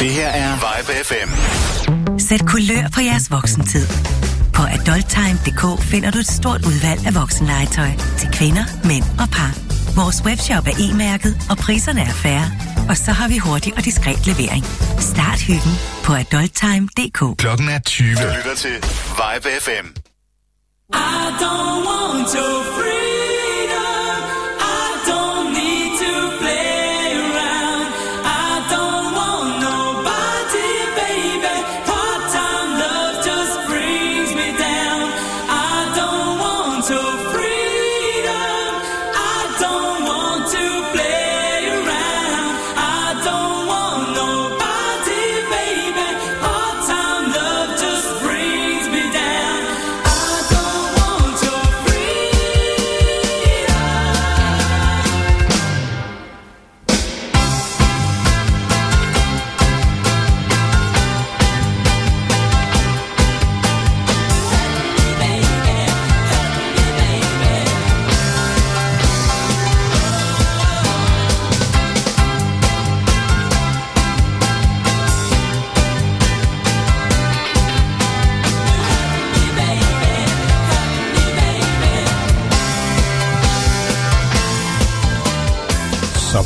Det her er Vibe FM. Sæt kulør på jeres voksentid. På adulttime.dk finder du et stort udvalg af voksenlegetøj til kvinder, mænd og par. Vores webshop er e-mærket, og priserne er færre. Og så har vi hurtig og diskret levering. Start hyggen på adulttime.dk. Klokken er 20. Du lytter til Vibe FM. I don't want your freedom.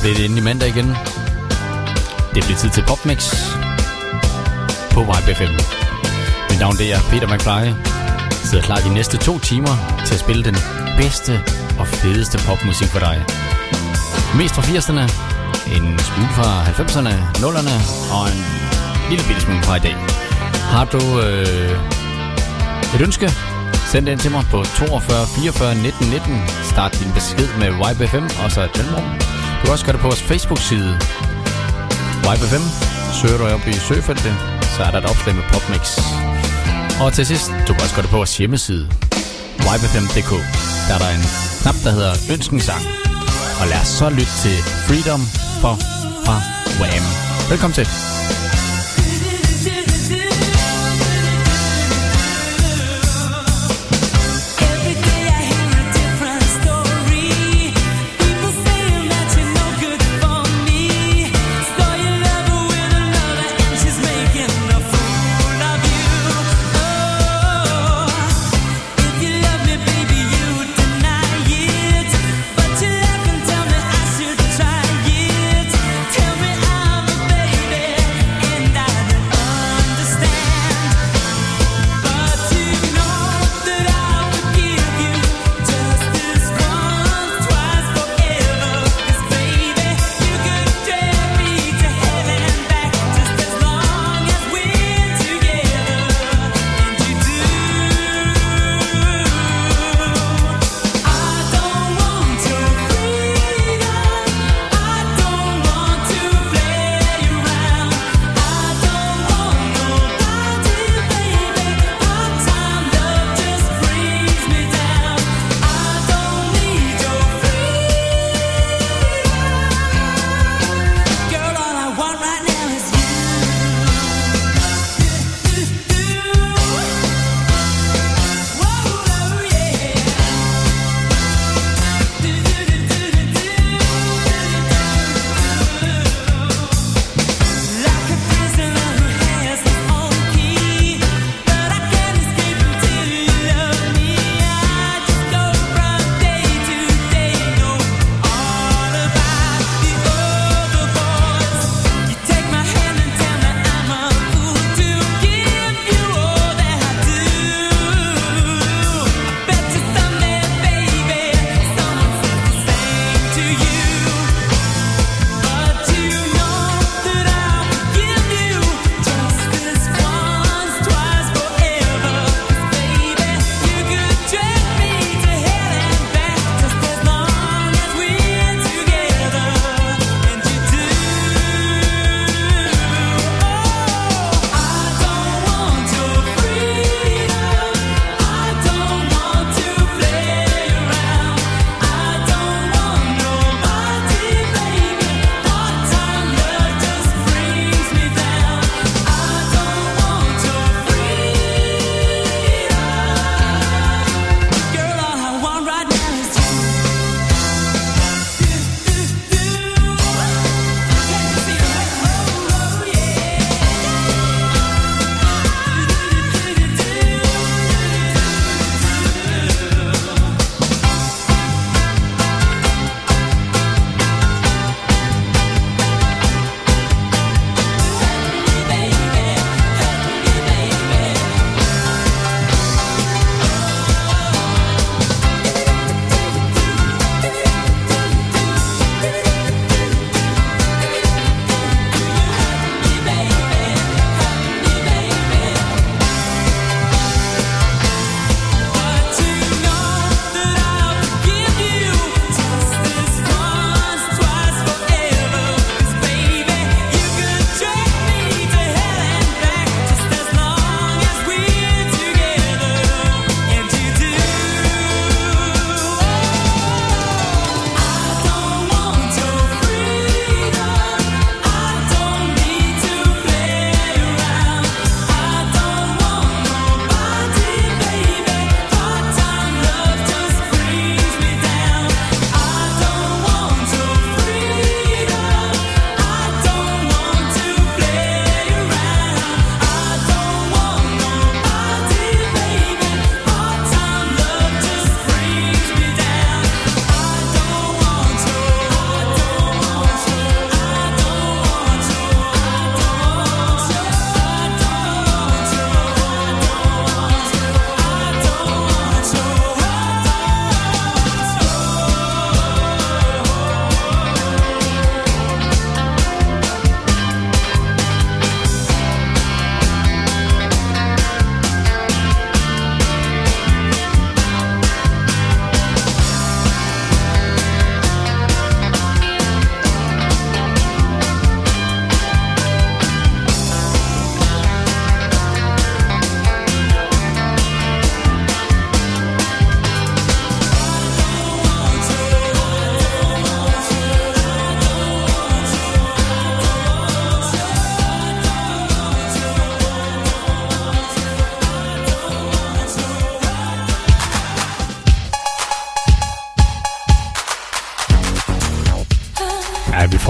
Blev det endelig mandag igen. Det bliver tid til Popmix på Vibe FM. Mit navn det er Peter McFly. Jeg sidder klar de næste to timer til at spille den bedste og fedeste popmusik for dig. Mest fra 80'erne, en smule fra 90'erne, 0'erne og en lille bitte smule fra i dag. Har du øh, et ønske? Send det ind til mig på 42 44 19 19. Start din besked med YBFM og så et mellemrum. Du kan også gøre det på vores Facebook-side. YBFM. Søger du op i søgefeltet, så er der et opslag med Popmix. Og til sidst, du kan også gøre det på vores hjemmeside. YBFM.dk. Der er der en knap, der hedder Ønskensang. Og lad os så lytte til Freedom for fra Wham. Velkommen til.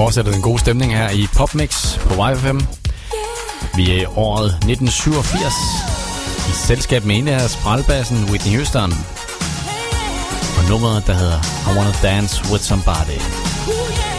fortsætter den gode stemning her i PopMix på YFM. Vi er i året 1987 i selskab med en af spralbassen Whitney Houston. Og nummeret, der hedder I Wanna Dance With Somebody. Ooh, yeah.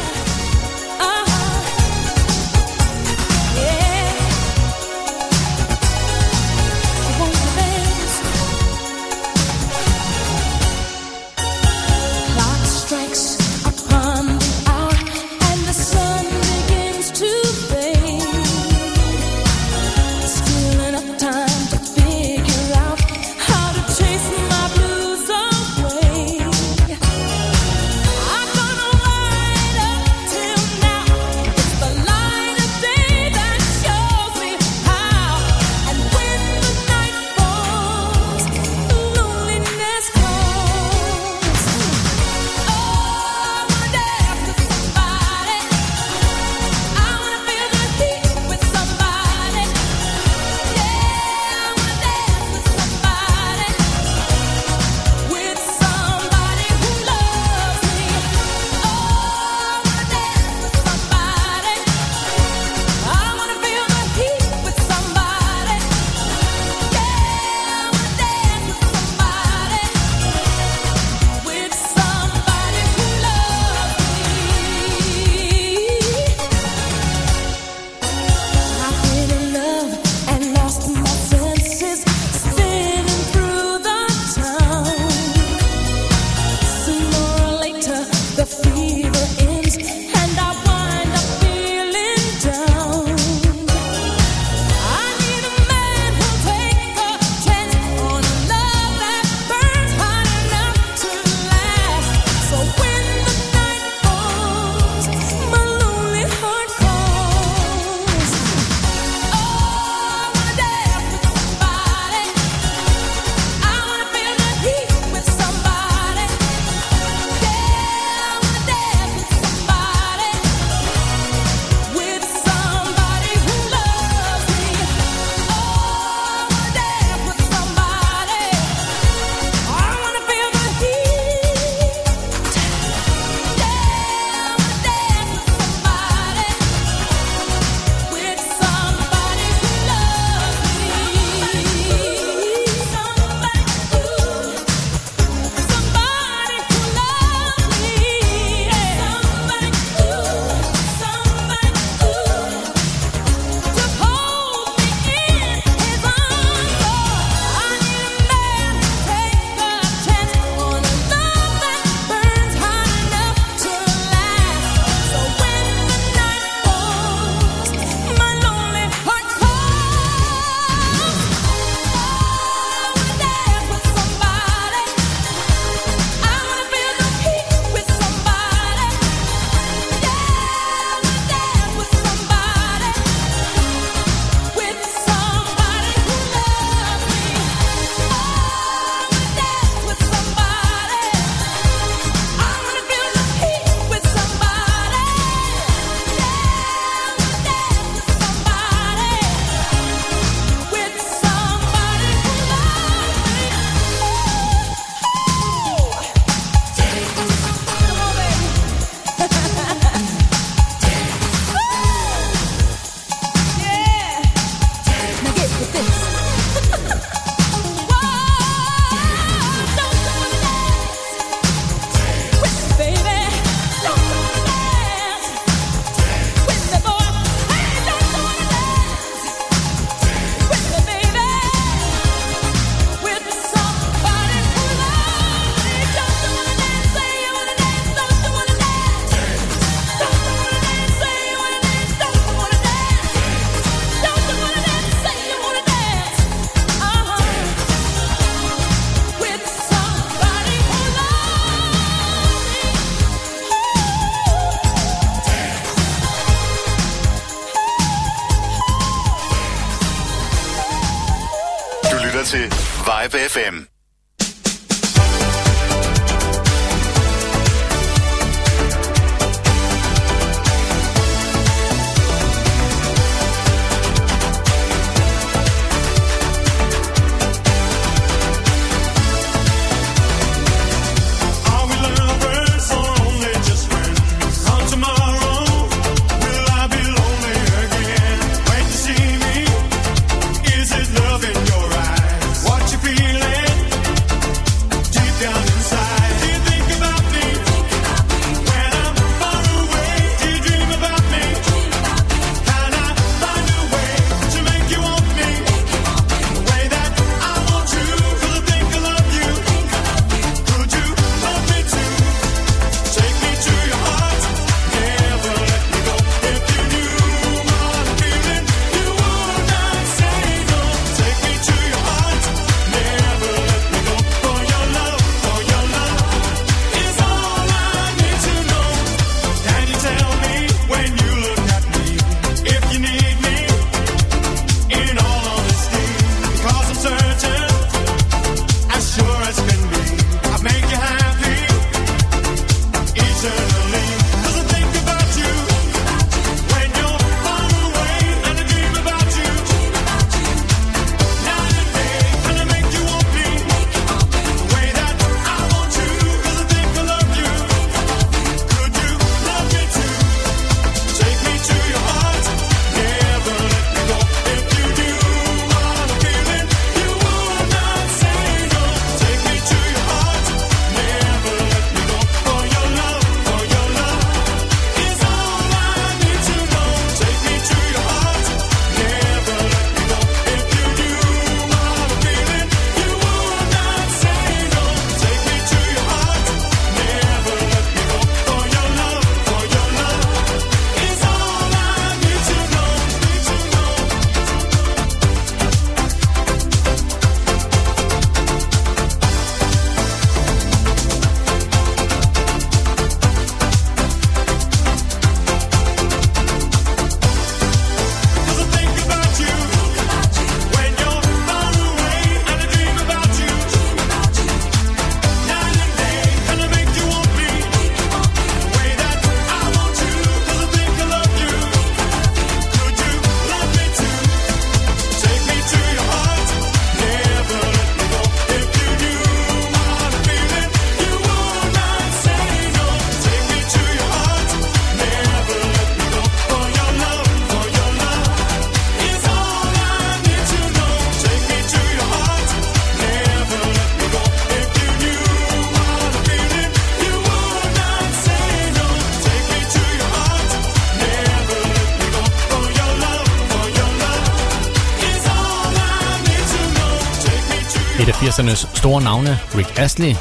store navne, Rick Astley,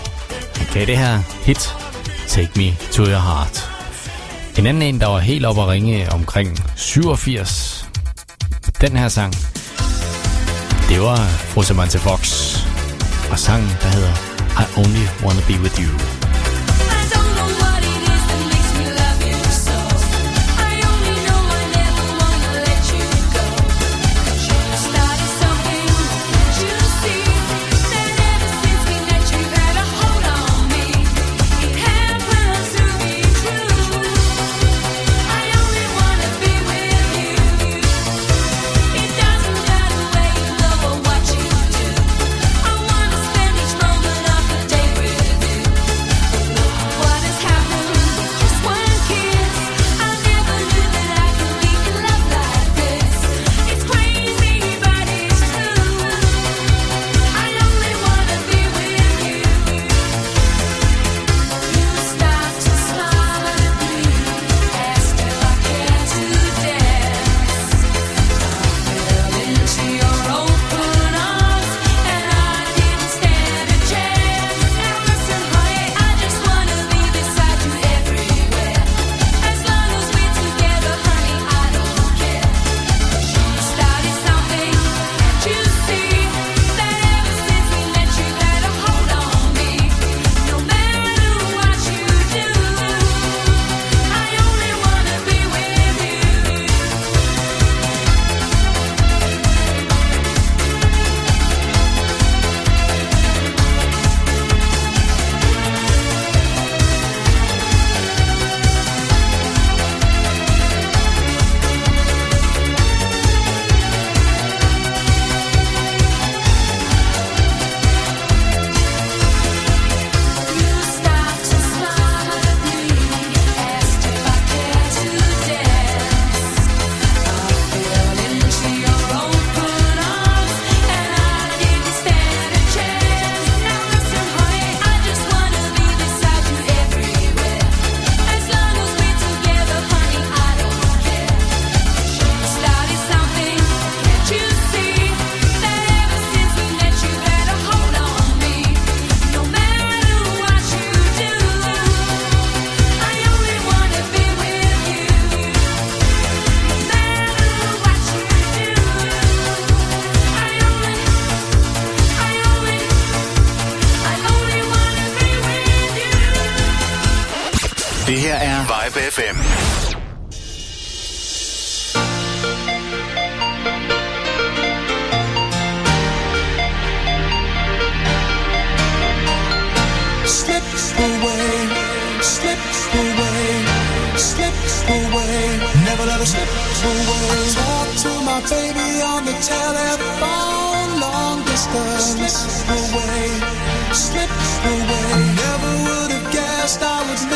han gav det her hit, Take Me To Your Heart. En anden en, der var helt oppe at ringe omkring 87, den her sang, det var Rosamante Fox og sangen, der hedder I Only Wanna Be With You.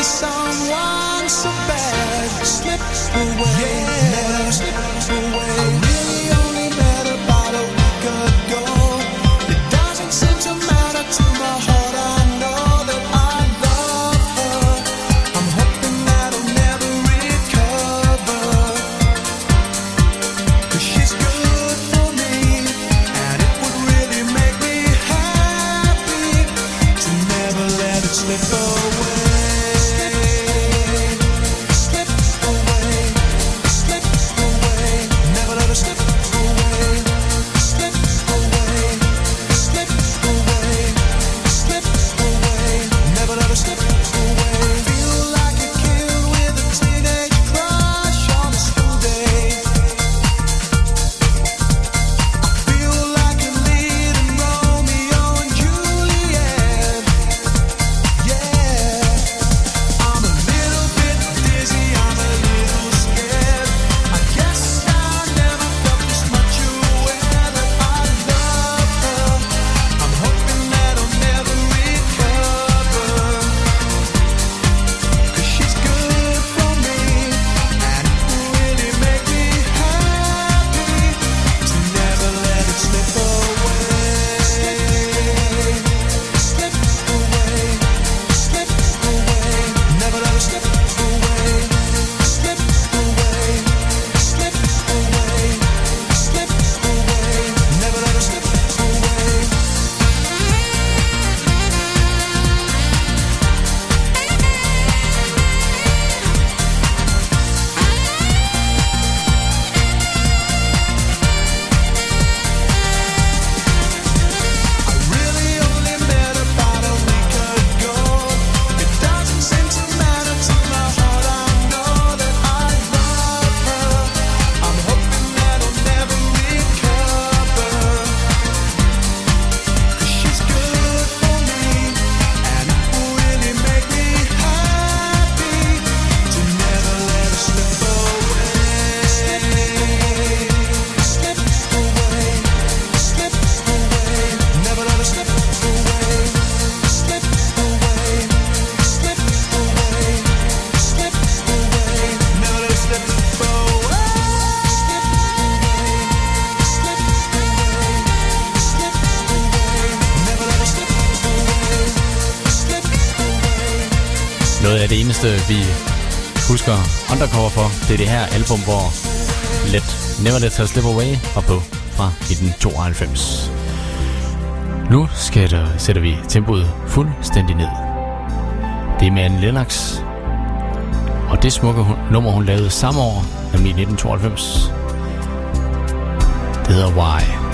someone. vi husker Undercover for. Det er det her album, hvor Let Never Let Her Slip Away var på fra 1992. Nu skal der, sætter vi tempoet fuldstændig ned. Det er med Anne Lennox, og det smukke hun, nummer, hun lavede samme år, nemlig 1992, det hedder Why.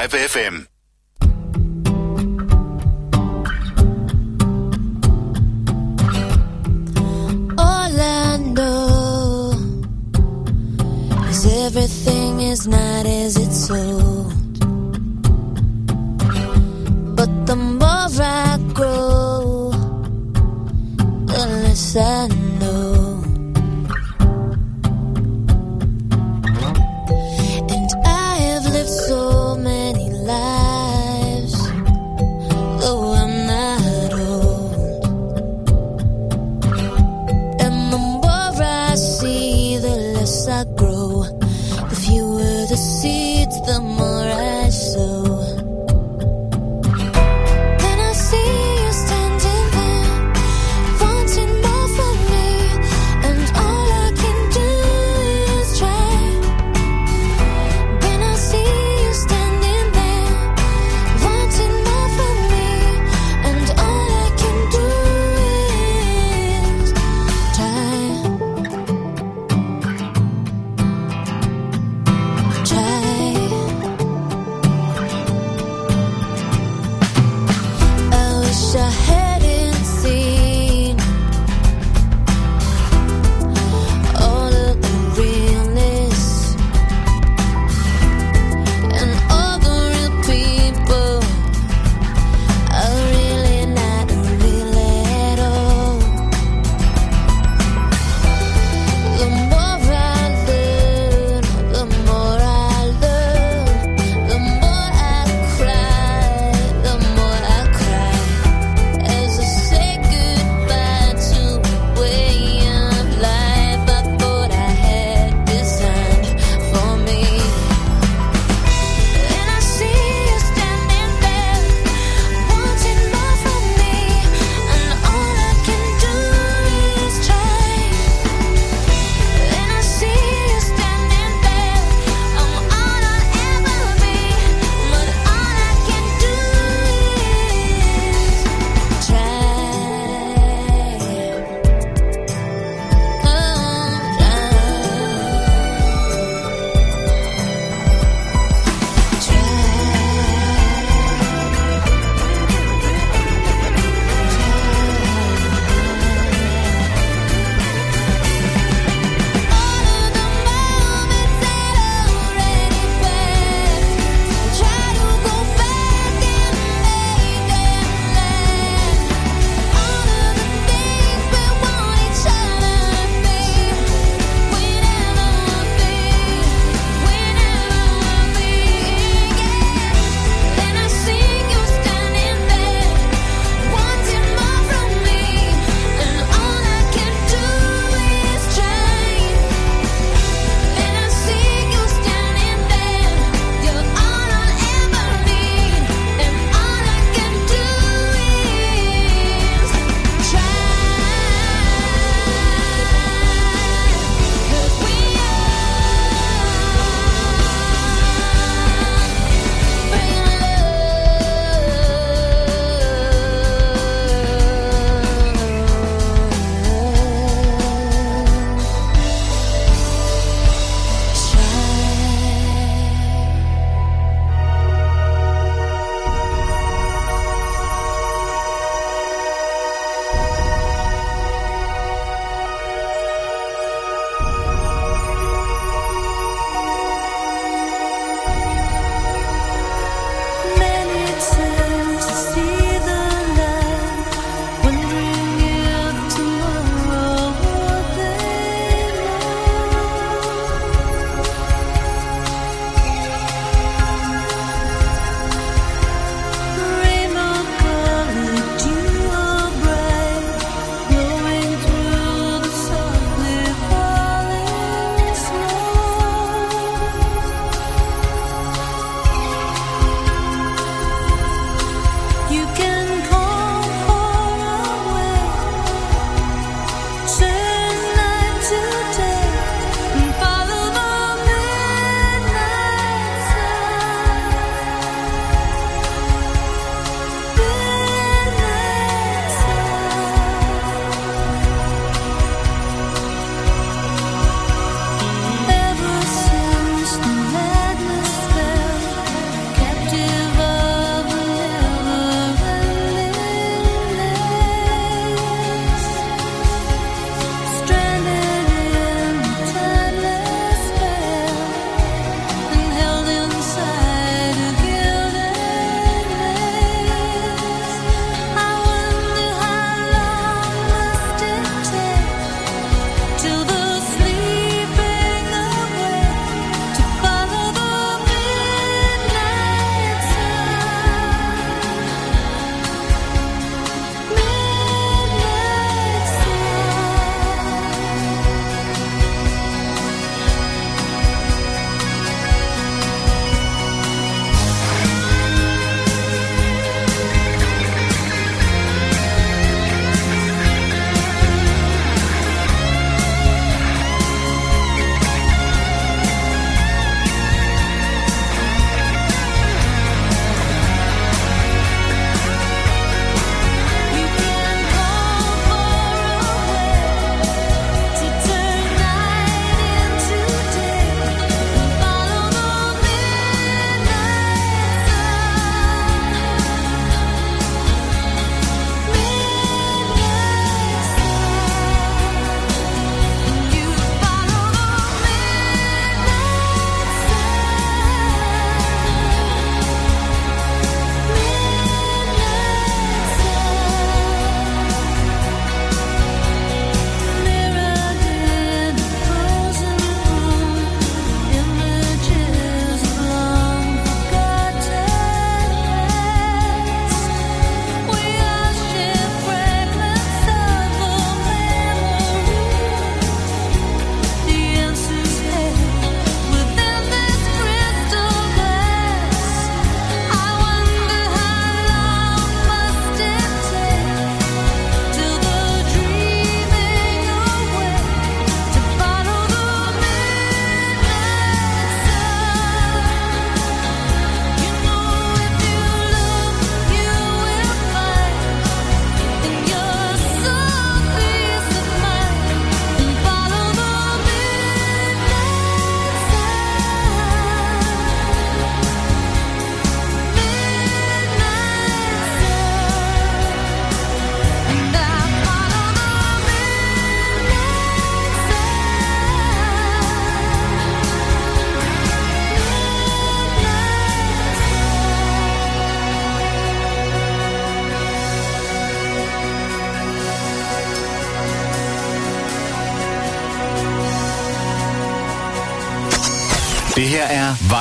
105 FM. All I know is everything is not as it's sold. But the more I grow, the less I know.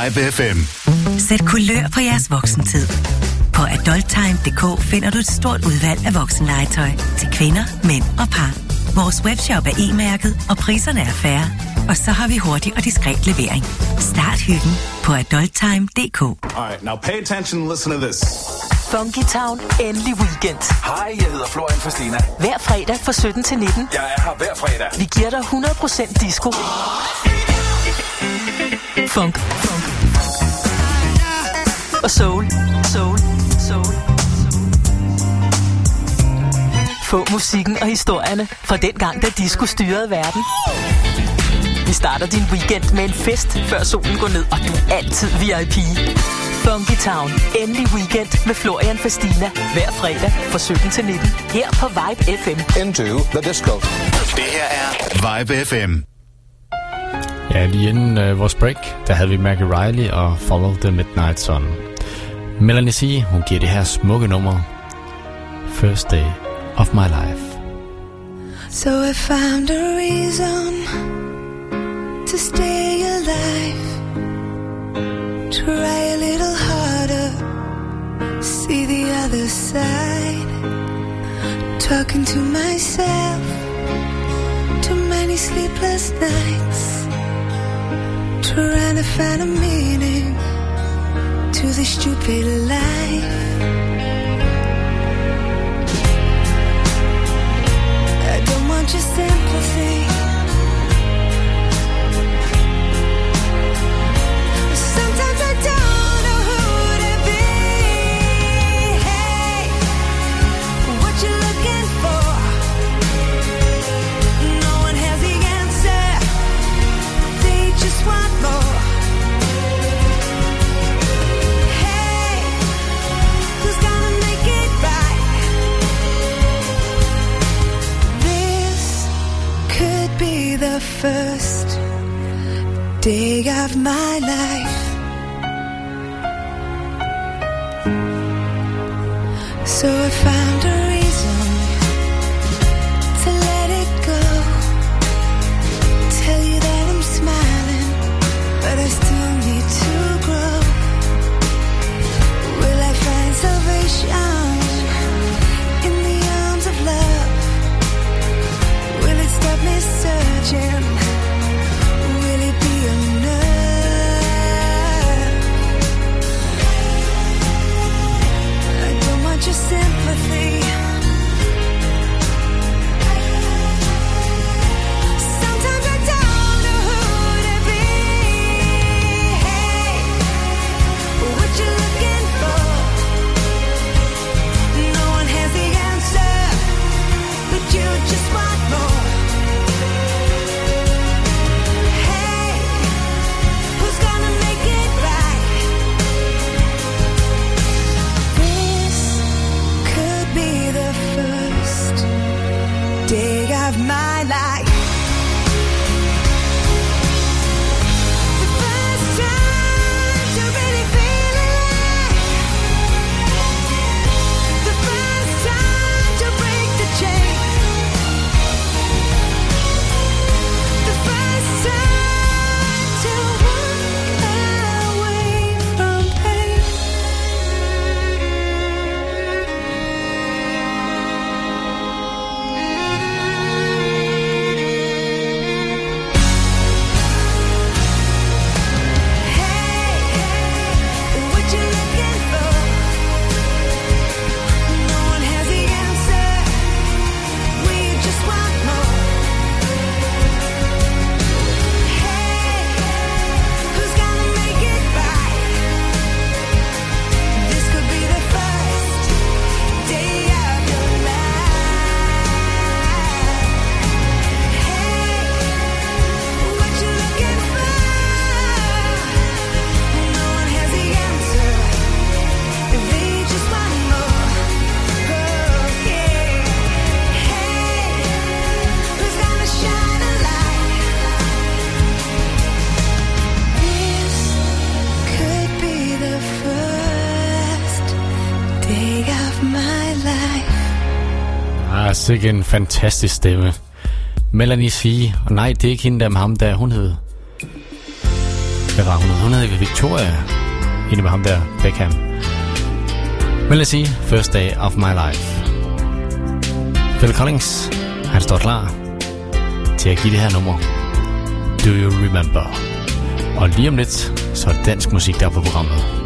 Vibe FM. Sæt kulør på jeres voksentid. På adulttime.dk finder du et stort udvalg af voksenlegetøj til kvinder, mænd og par. Vores webshop er e-mærket, og priserne er færre. Og så har vi hurtig og diskret levering. Start hyggen på adulttime.dk. All right, now pay attention and listen to this. Funky Town. Endelig weekend. Hej, jeg hedder Florian Fastina. Hver fredag fra 17 til 19. Jeg er her hver fredag. Vi giver dig 100% disco. Funk. Funk. Og soul. Soul. Soul. Få musikken og historierne fra den gang, da disco styrede verden. Vi starter din weekend med en fest, før solen går ned, og du er altid VIP. Funky Town. Endelig weekend med Florian Fastina. Hver fredag fra 17 til 19. Her på Vibe FM. Into the disco. Det her er Vibe FM. Ja, lige inden øh, vores break, der havde vi Maggie Riley og Follow the Midnight Sun. Melanie C., hun giver det her smukke nummer. First Day of My Life. So I found a reason to stay alive. Try a little harder, see the other side. Talking to myself, too many sleepless nights. Trying to find a meaning to this stupid life. First day of my life. So I your Sikke en fantastisk stemme. Melanie C. Og nej, det er ikke hende der med ham der. Hun hed... Hvad var hun? Hun hed Victoria. Hende med ham der, Beckham. Melanie C. First Day of My Life. Phil Collins, han står klar til at give det her nummer. Do You Remember? Og lige om lidt, så er dansk musik, der er på programmet.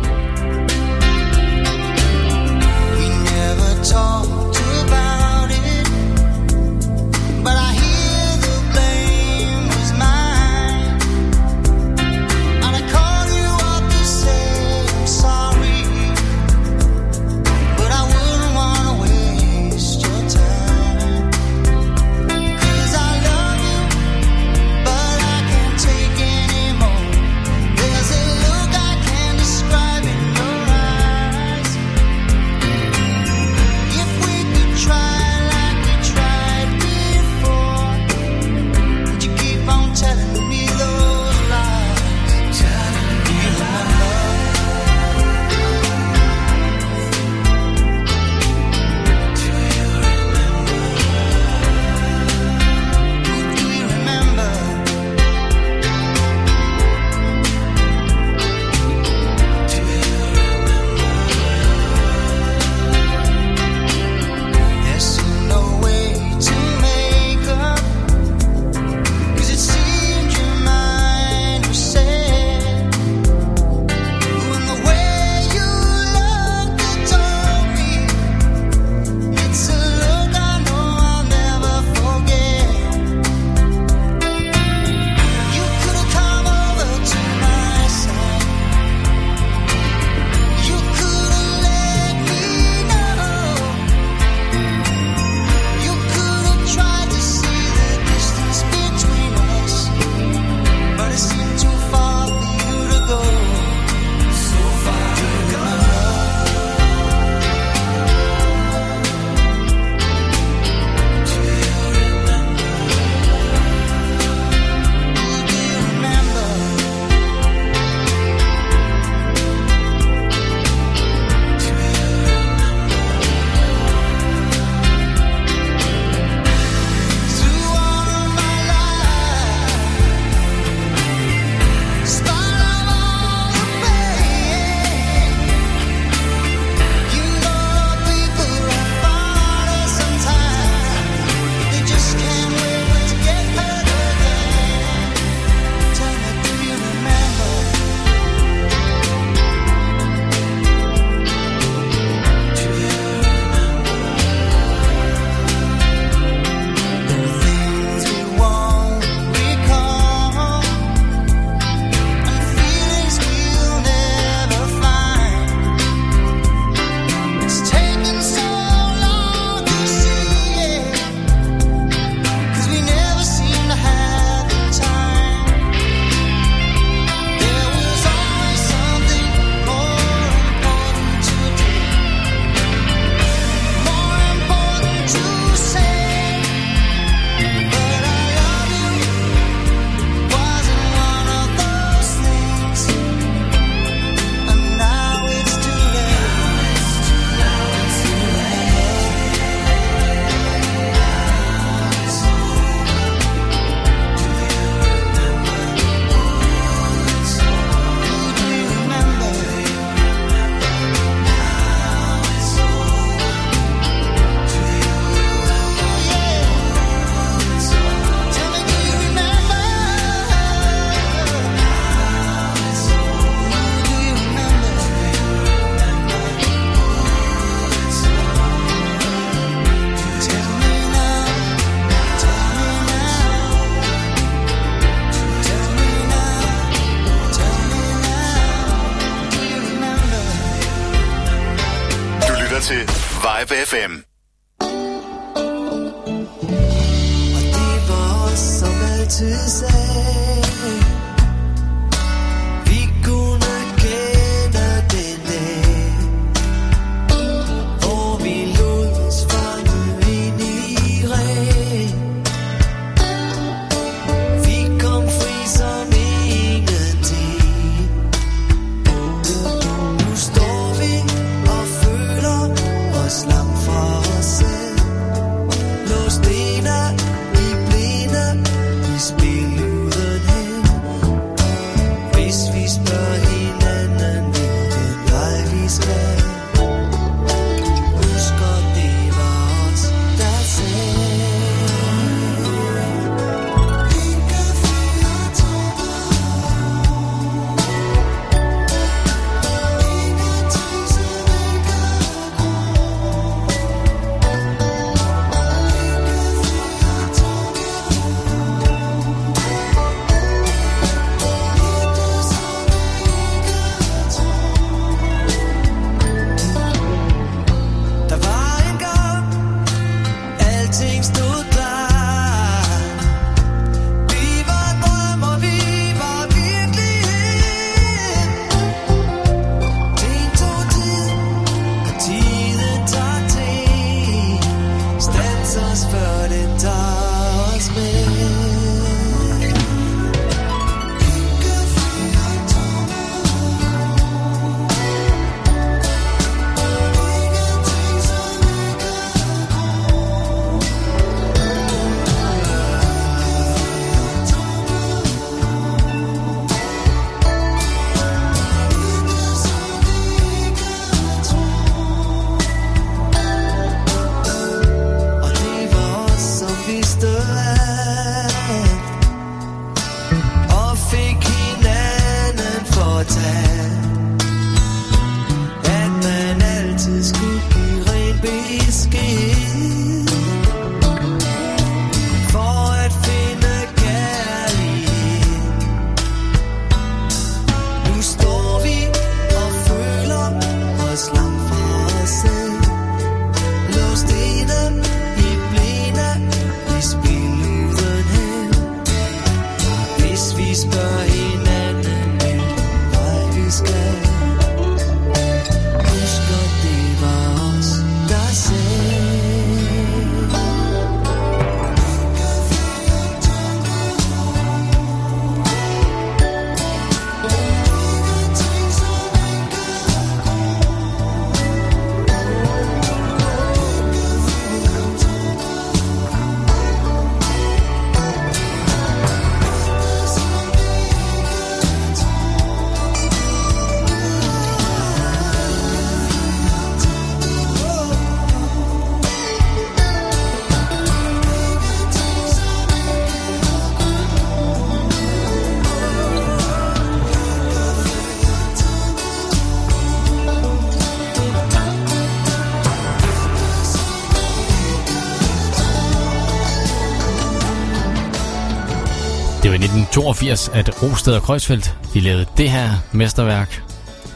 1982, at Rosted og Kreuzfeldt de lavede det her mesterværk.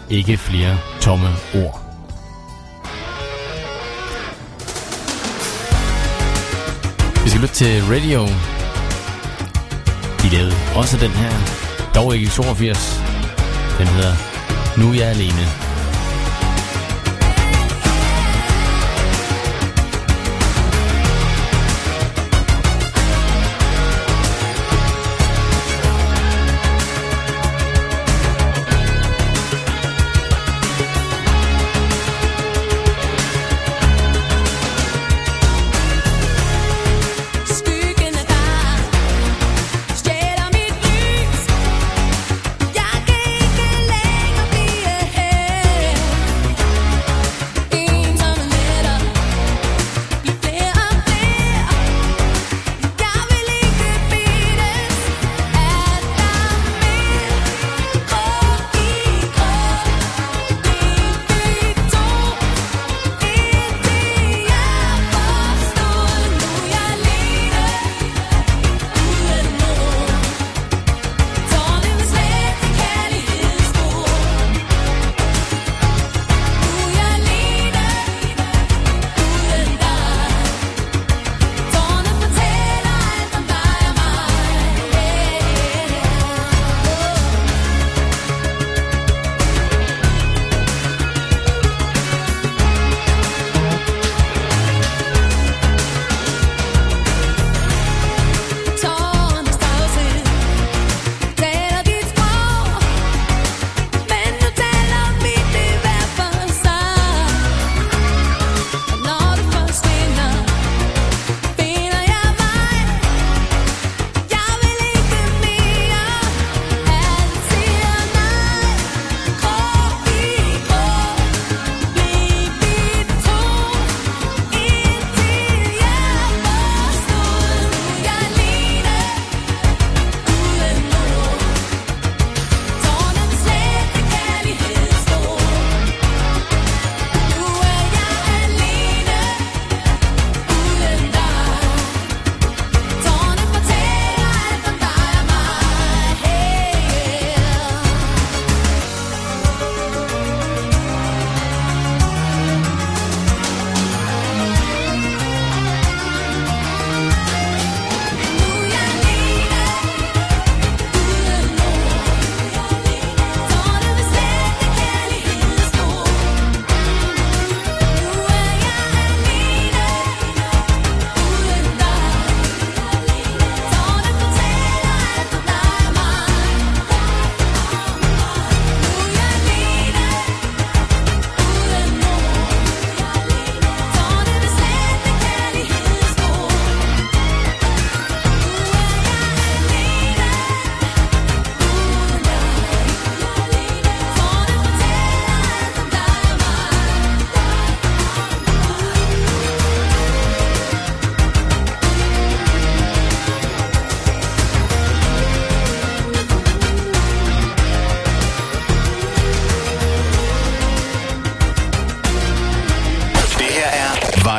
Ikke flere tomme ord. Vi skal lytte til Radio. De lavede også den her, dog ikke i 82. Den hedder Nu er jeg alene.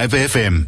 Live FM.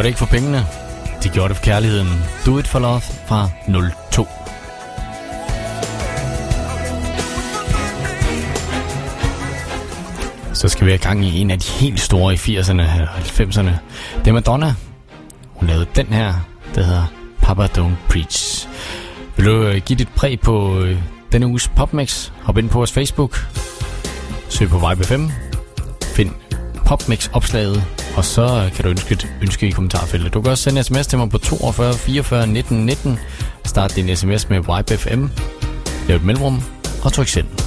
gjorde det ikke for pengene. De gjorde det for kærligheden. Do it for love fra 02. Så skal vi have gang i en af de helt store i 80'erne og 90'erne. Det er Madonna. Hun lavede den her, der hedder Papa Don't Preach. Vil du øh, give dit præg på øh, denne uges PopMix? Hop ind på vores Facebook. Søg på Vibe 5. Find PopMix-opslaget og så kan du ønske et ønske i kommentarfeltet. Du kan også sende en sms til mig på 42 44 19 19. Start din sms med YBFM. Lav et mellemrum og tryk send.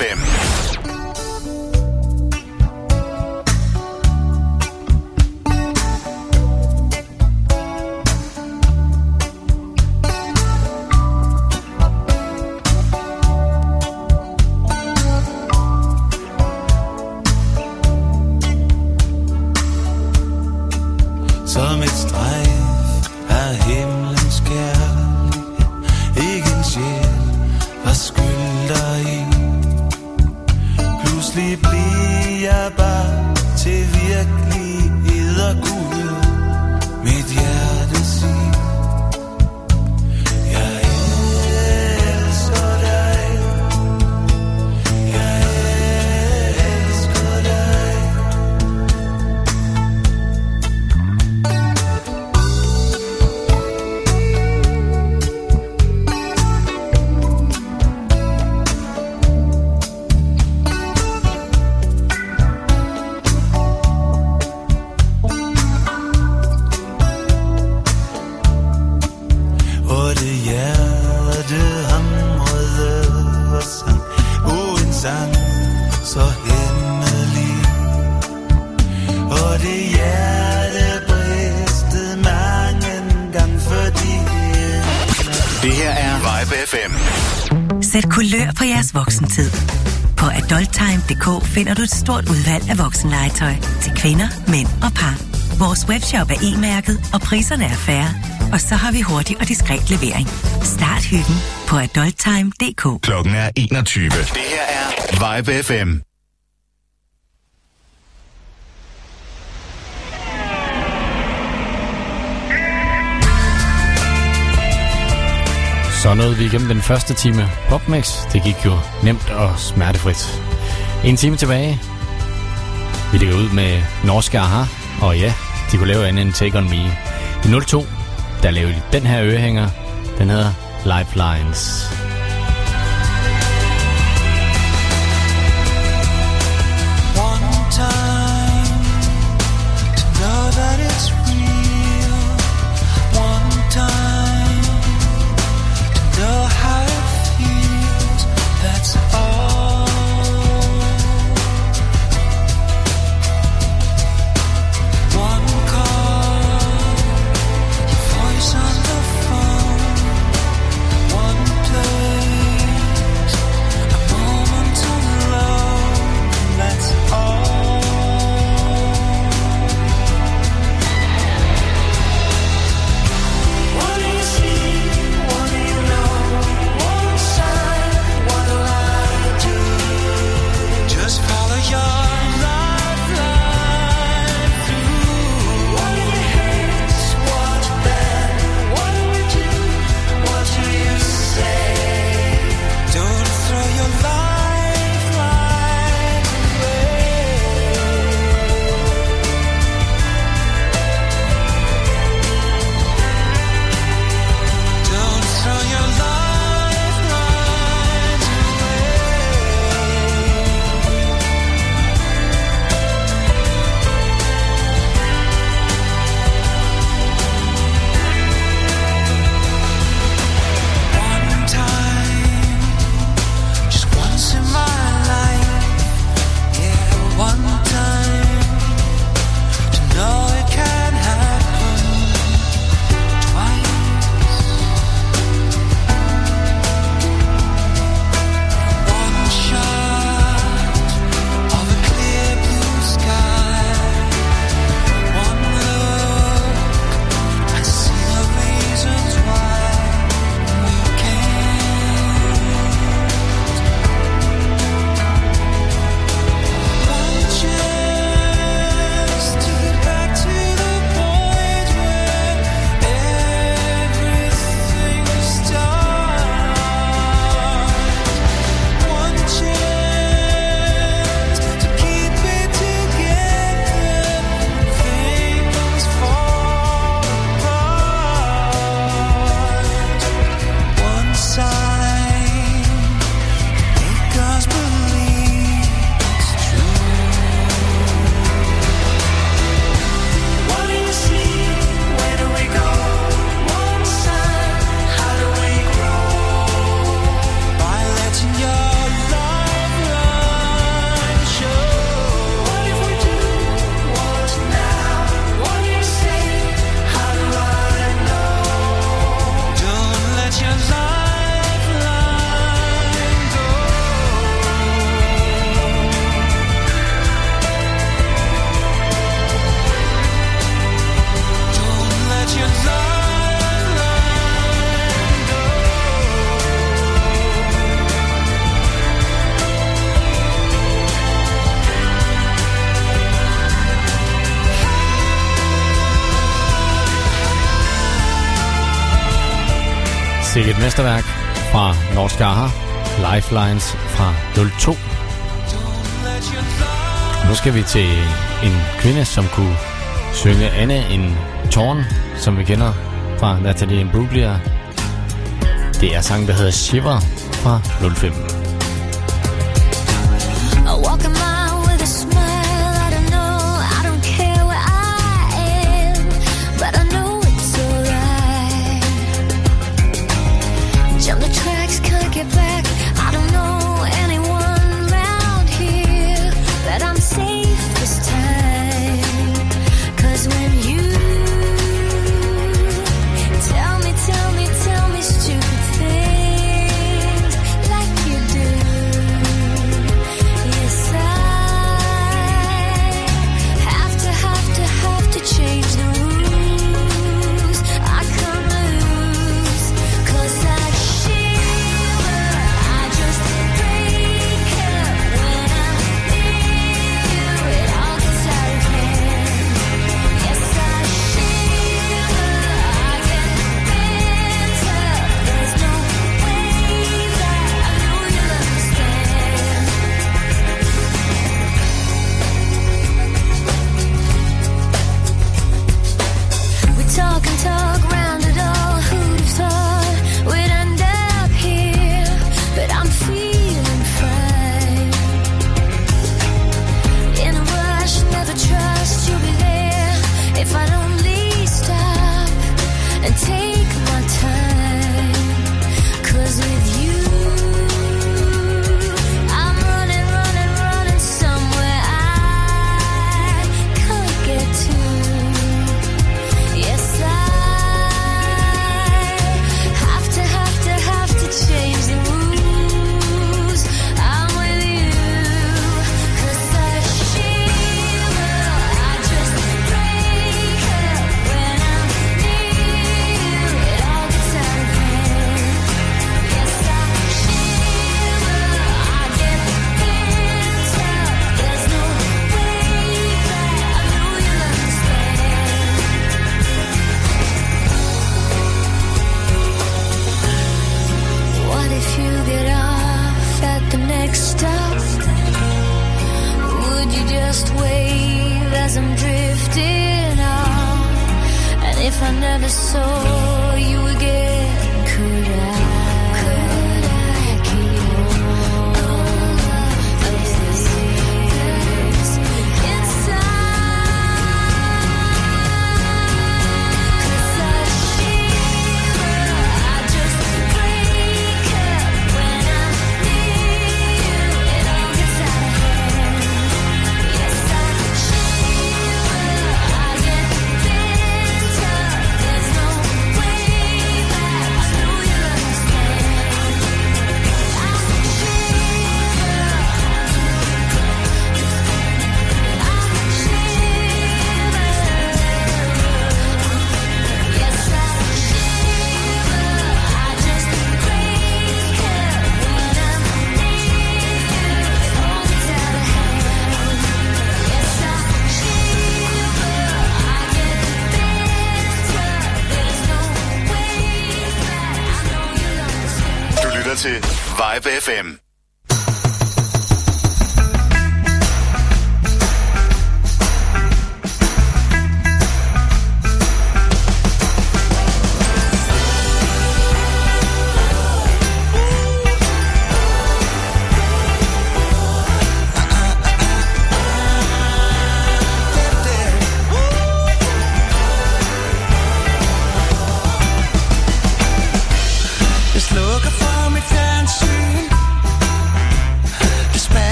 FM. Jeres. På adulttime.dk finder du et stort udvalg af voksenlegetøj til kvinder, mænd og par. Vores webshop er e-mærket, og priserne er færre. Og så har vi hurtig og diskret levering. Start hyggen på adulttime.dk. Klokken er 21. Det her er Vibe FM. Så nåede vi igennem den første time PopMix. Det gik jo nemt og smertefrit. En time tilbage. Vi ligger ud med norske Aha. Og ja, de kunne lave andet end Take On Me. I 02, der lavede de den her ørehænger. Den hedder Lifelines. Lines. mesterværk fra Nordskarha, Lifelines fra 02. Nu skal vi til en kvinde, som kunne synge andet end Torn, som vi kender fra Natalie Imbruglia. Det er sang, der hedder Shiver fra 05. never saw you again, could I?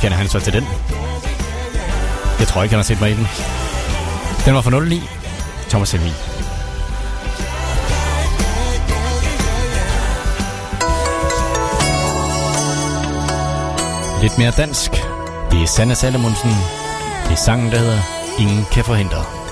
kender han så til den? Jeg tror ikke, han har set mig i den. Den var fra 09. Thomas Helmi. Lidt mere dansk. Det er Sanne Salomonsen. Det er sangen, der hedder Ingen kan forhindre.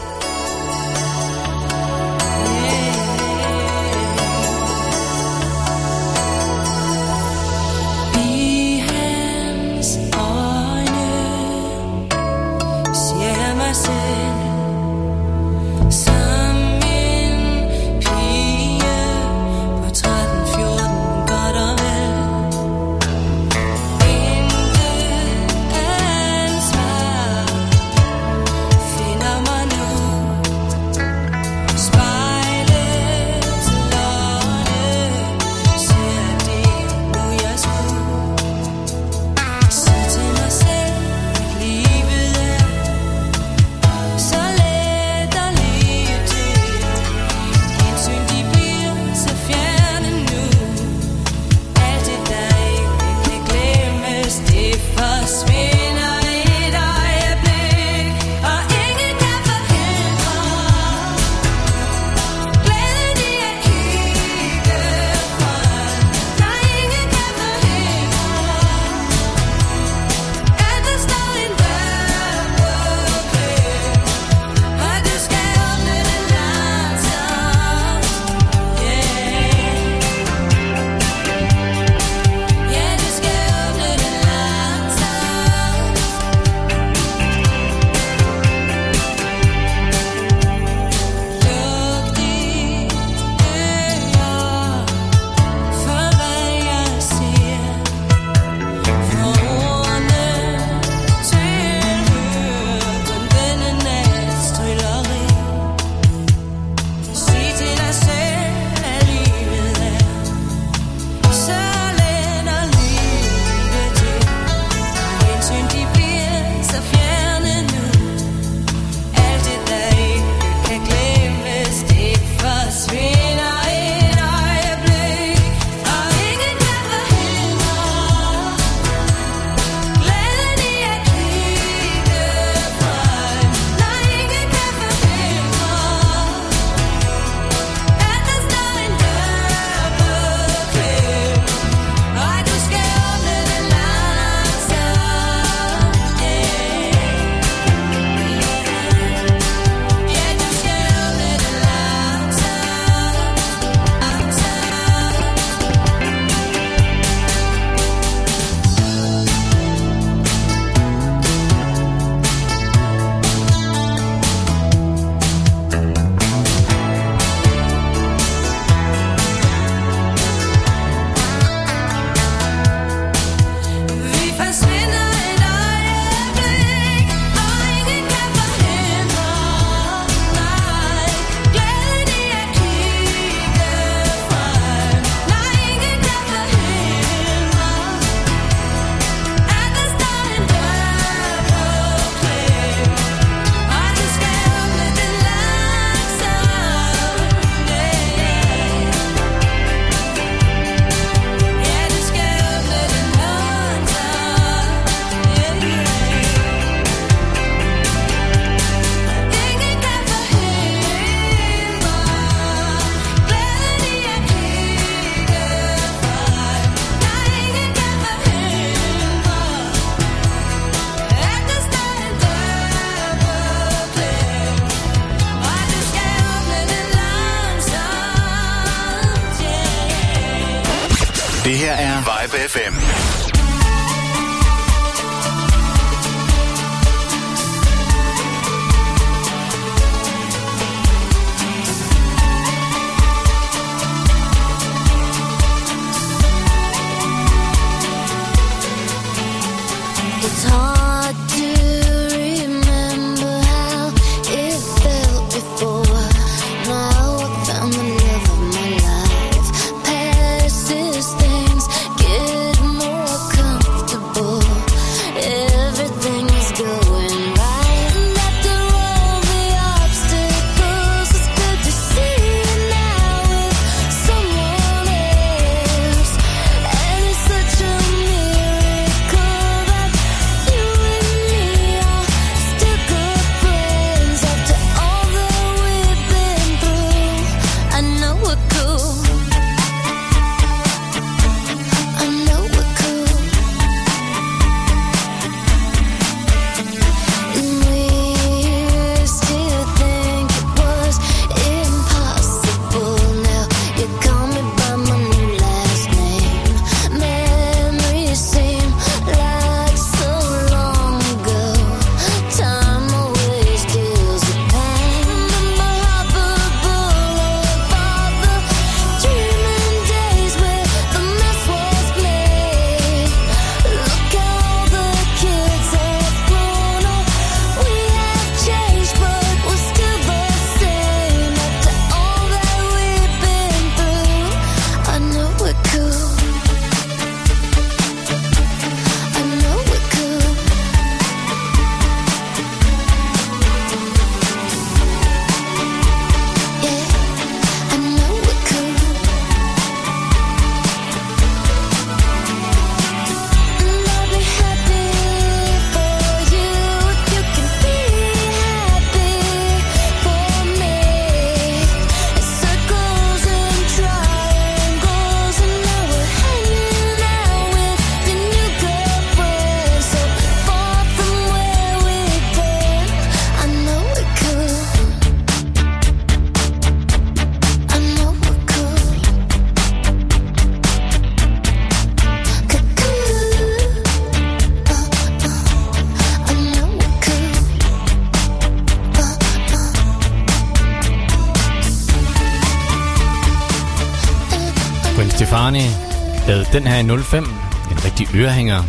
Den her i 05. En rigtig ørehænger.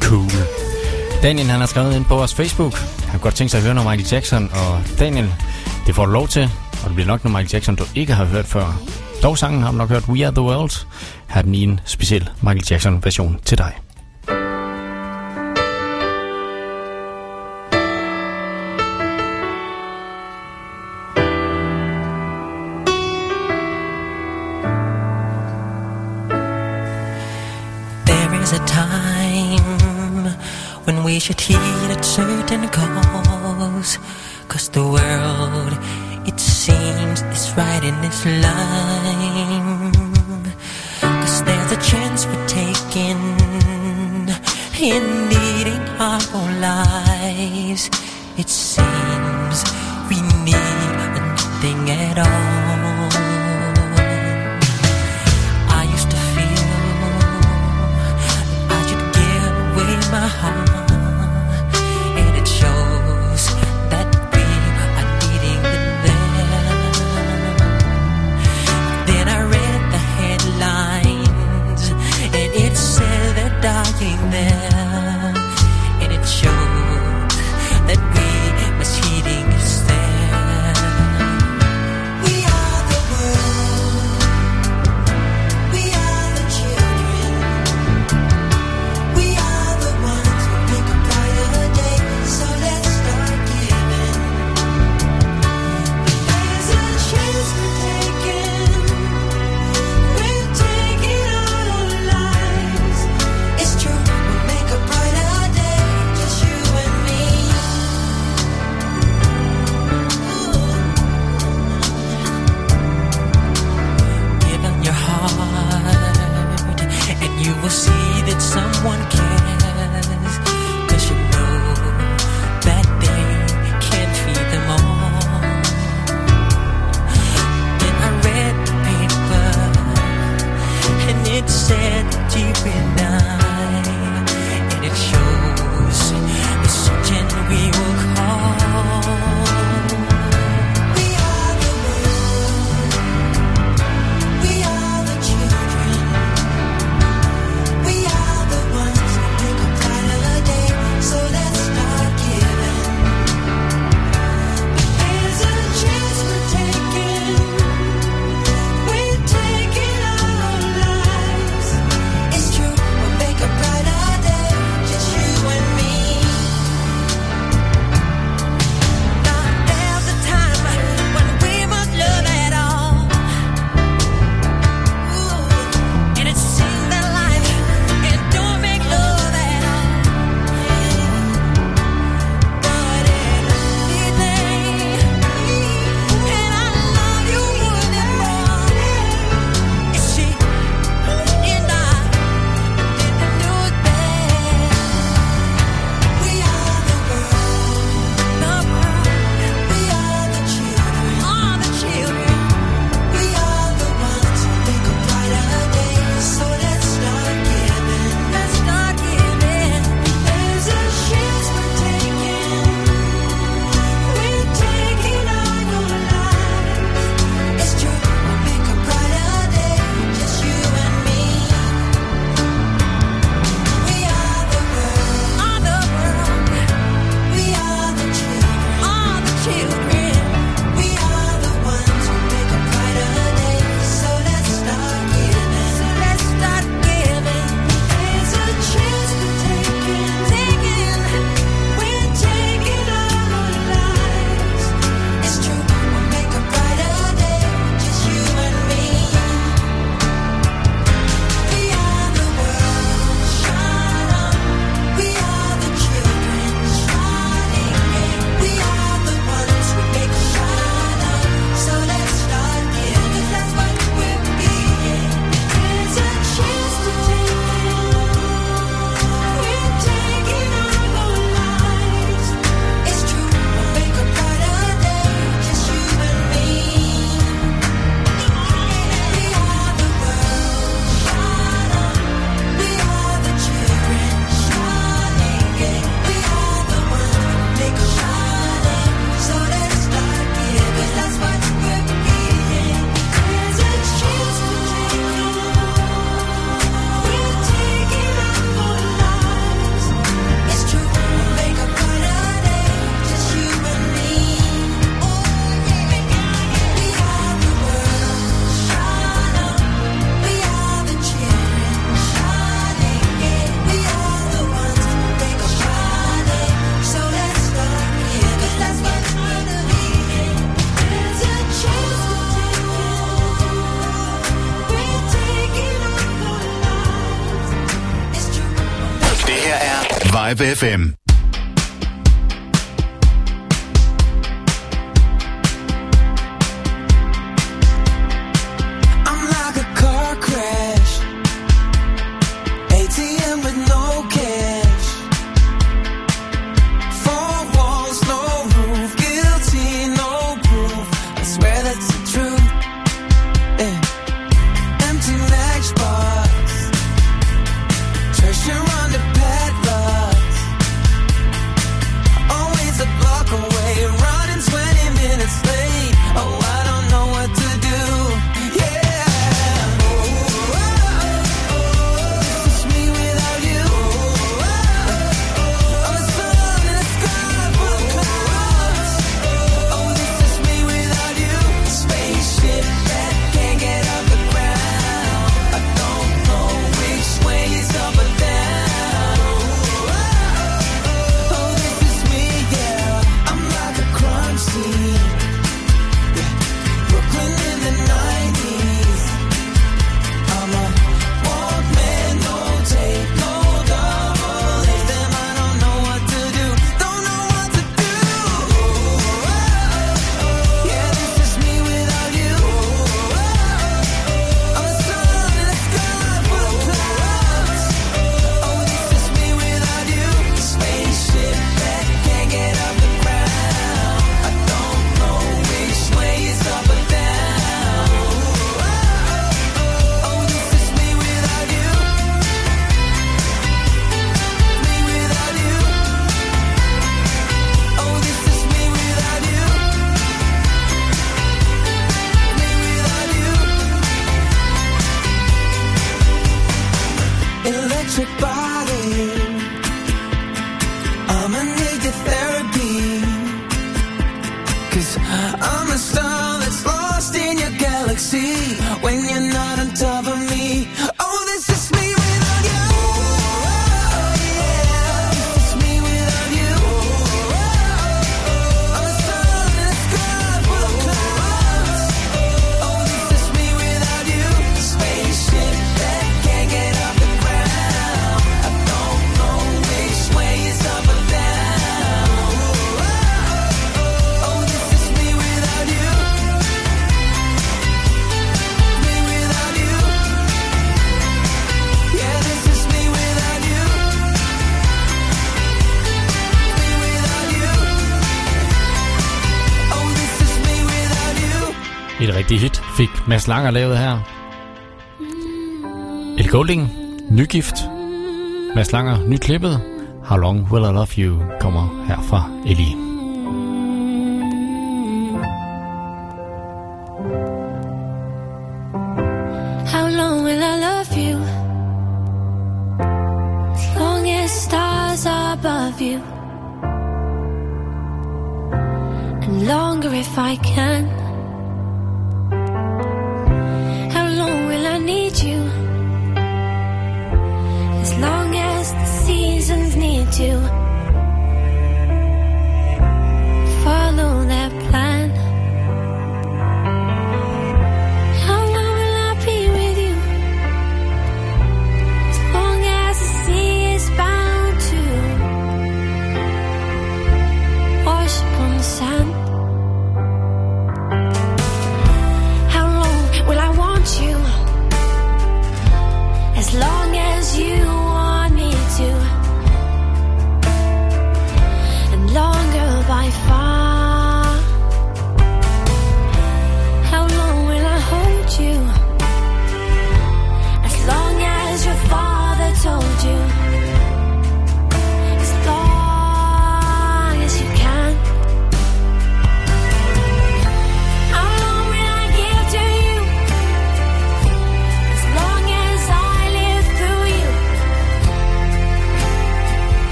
Cool. Daniel han har skrevet ind på vores Facebook. Han kunne godt tænke sig at høre noget Michael Jackson. Og Daniel, det får du lov til. Og det bliver nok noget Michael Jackson, du ikke har hørt før. Dog sangen har du nok hørt We Are The World. Her er den i en speciel Michael Jackson version til dig. certain cause. Cause the world, it seems, is right in its line. Cause there's a chance we're taking In needing our own lives. It seems we need nothing at all. Live FM. Mads Langer lavede her. El Golding, nygift. Mads Langer, nyklippet. How Long Will I Love You kommer her fra Ellie.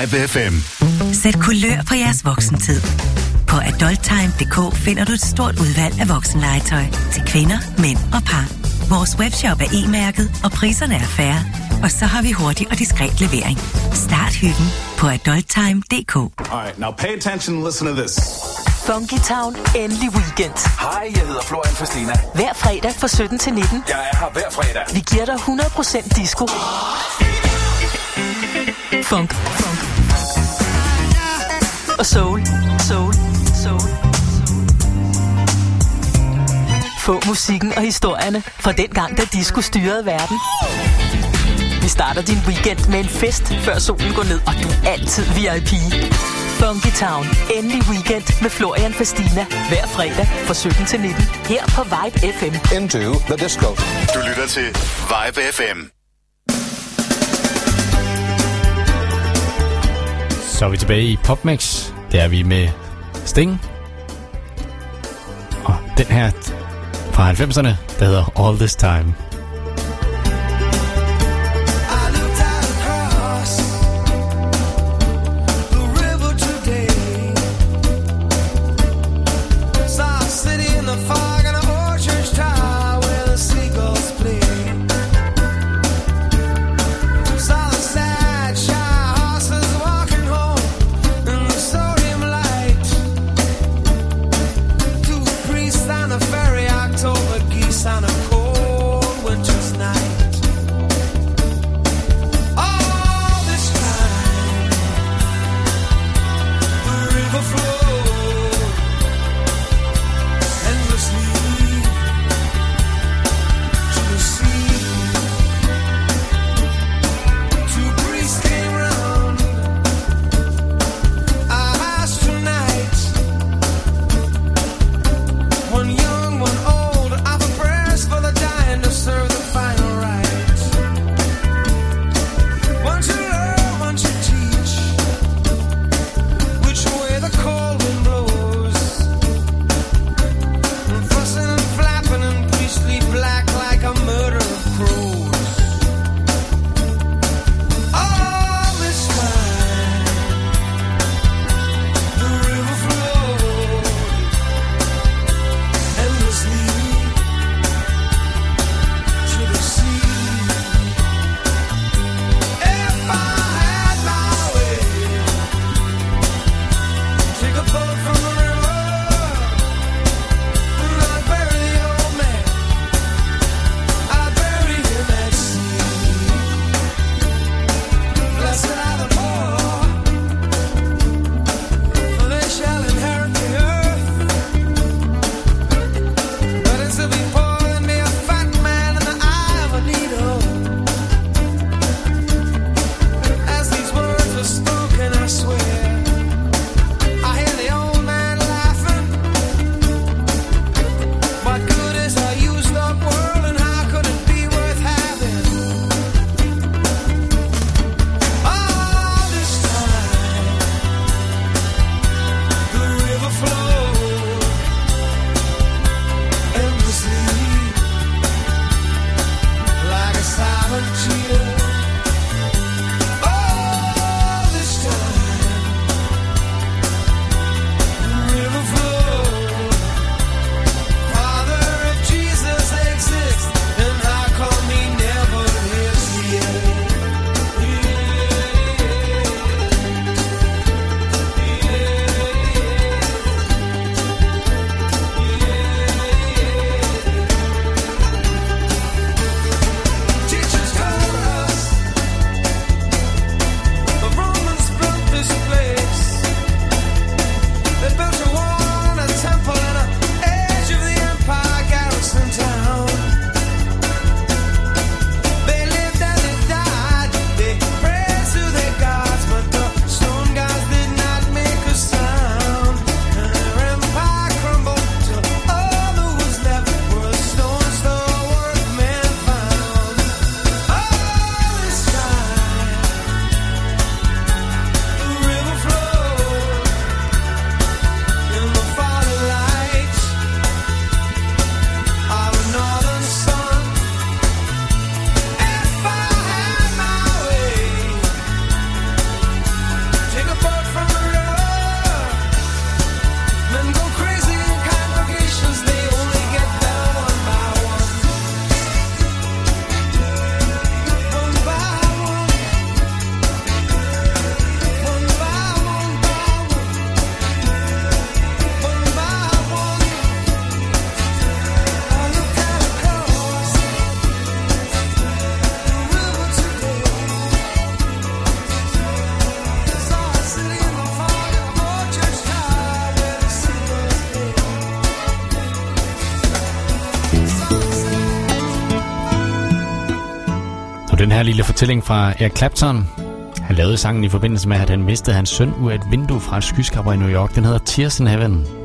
Vibe FM. Sæt kulør på jeres voksentid. På adulttime.dk finder du et stort udvalg af voksenlegetøj til kvinder, mænd og par. Vores webshop er e-mærket, og priserne er færre. Og så har vi hurtig og diskret levering. Start hyggen på adulttime.dk. All right, now pay attention and listen to this. Funky Town, endelig weekend. Hej, jeg hedder Florian Fastina. Hver fredag fra 17 til 19. Jeg er her hver fredag. Vi giver dig 100% disco. Funk. Funk. Og soul. Soul. Soul. Få musikken og historierne fra den gang, da disco styrede verden. Vi starter din weekend med en fest, før solen går ned, og du er altid VIP. Funky Town. Endelig weekend med Florian Fastina. Hver fredag fra 17 til 19. Her på Vibe FM. Into the disco. Du lytter til Vibe FM. Så er vi tilbage i PopMix. Der er vi med Sting. Og den her fra 90'erne, der hedder All This Time. her lille fortælling fra Eric Clapton. Han lavede sangen i forbindelse med, at han mistede hans søn ud af et vindue fra et skyskraber i New York. Den hedder Tears in Heaven.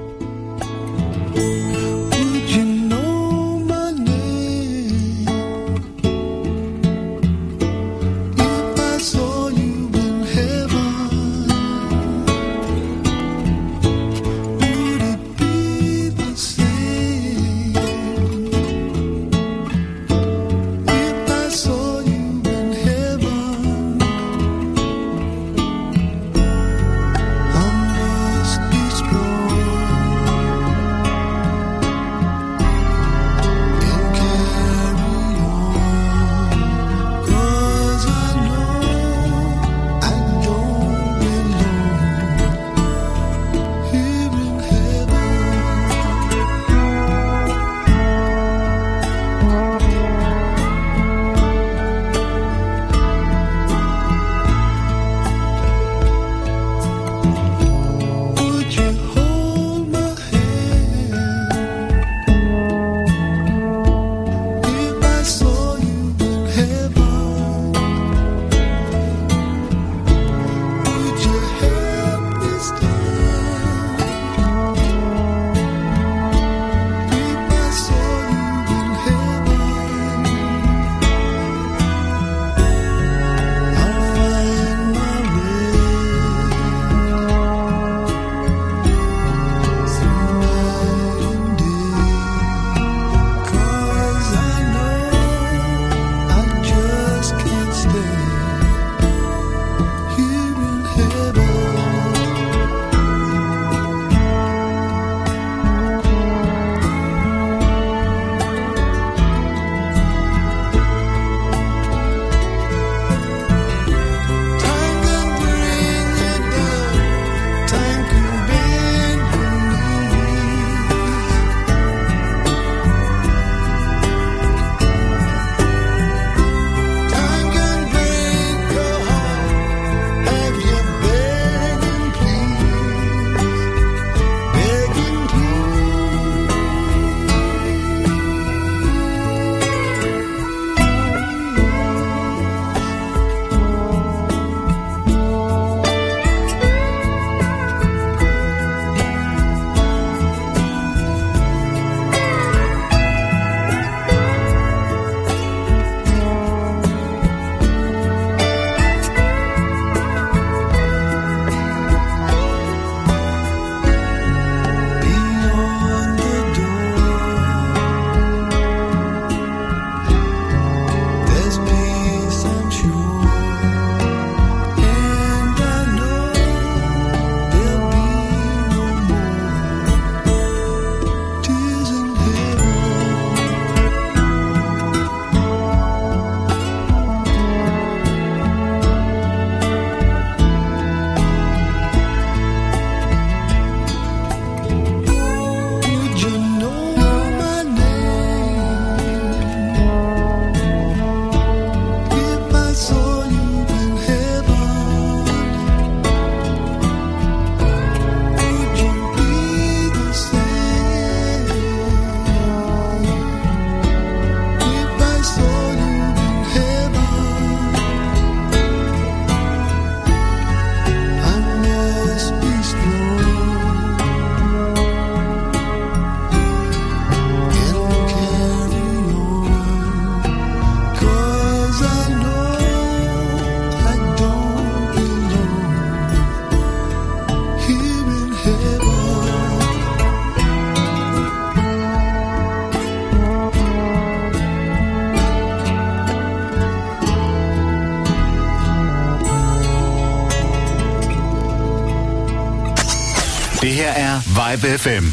Vibe FM.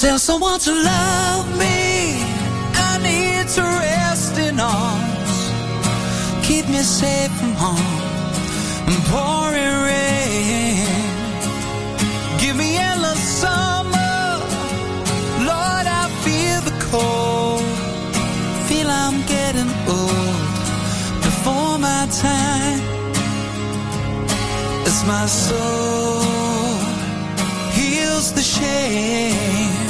Tell someone to love me. I need to rest in arms. Keep me safe from harm. Shame,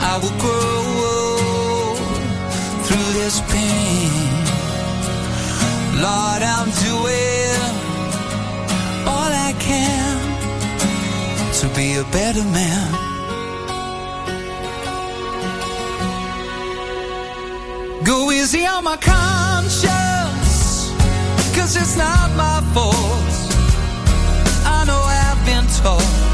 I will grow through this pain. Lord, I'm doing all I can to be a better man. Go easy on my conscience, cause it's not my fault. I know I've been taught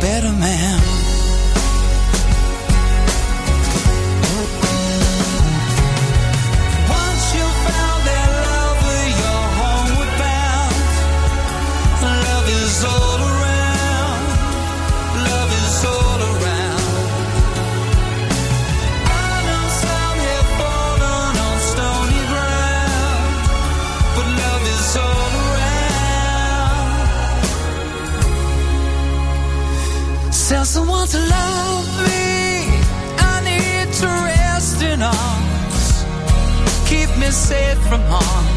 better man. Me safe from harm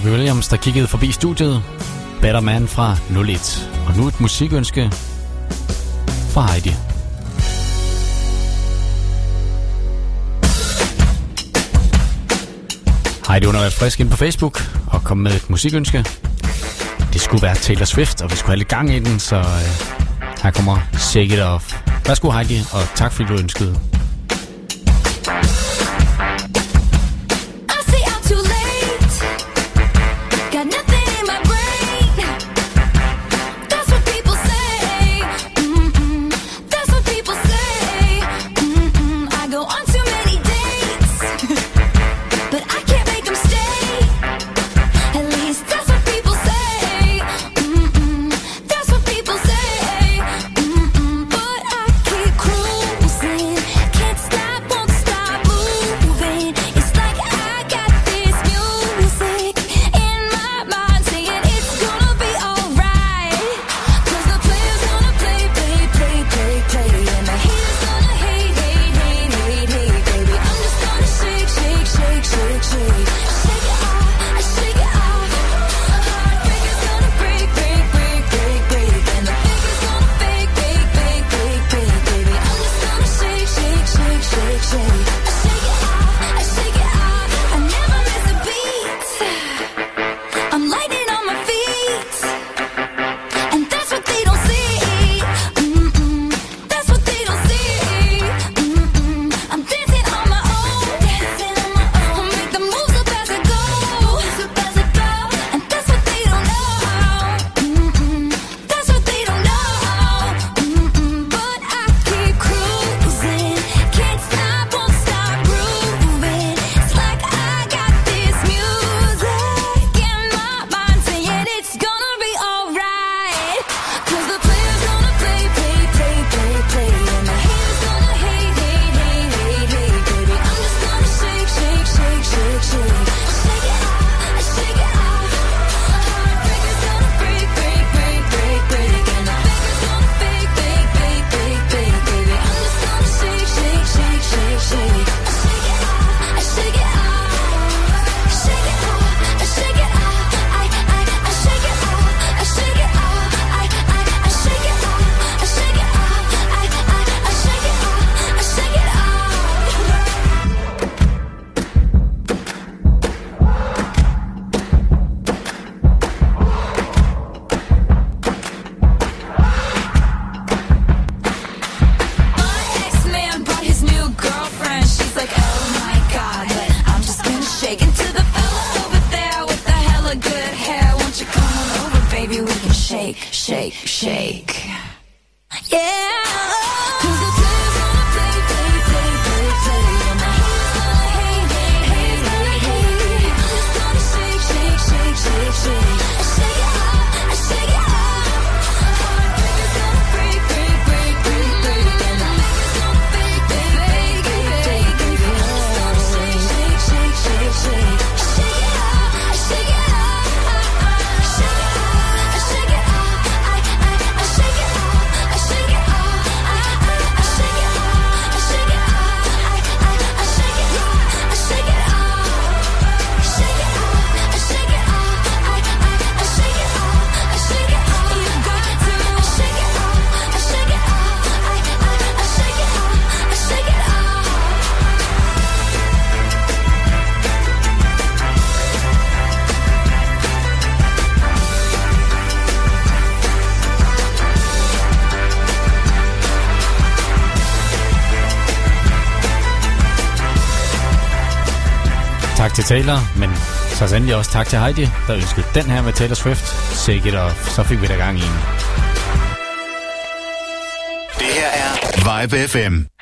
Robbie Williams, der kiggede forbi studiet. Better Man fra 01. Og nu et musikønske fra Heidi. Heidi, hun har været frisk ind på Facebook og kom med et musikønske. Det skulle være Taylor Swift, og vi skulle have lidt gang i den, så øh, her kommer Shake It Off. Værsgo Heidi, og tak fordi du ønskede. Taylor, men så sandelig også tak til Heidi, der ønskede den her med Taylor Swift. Shake it off, så fik vi da gang i. Det her er Vibe FM.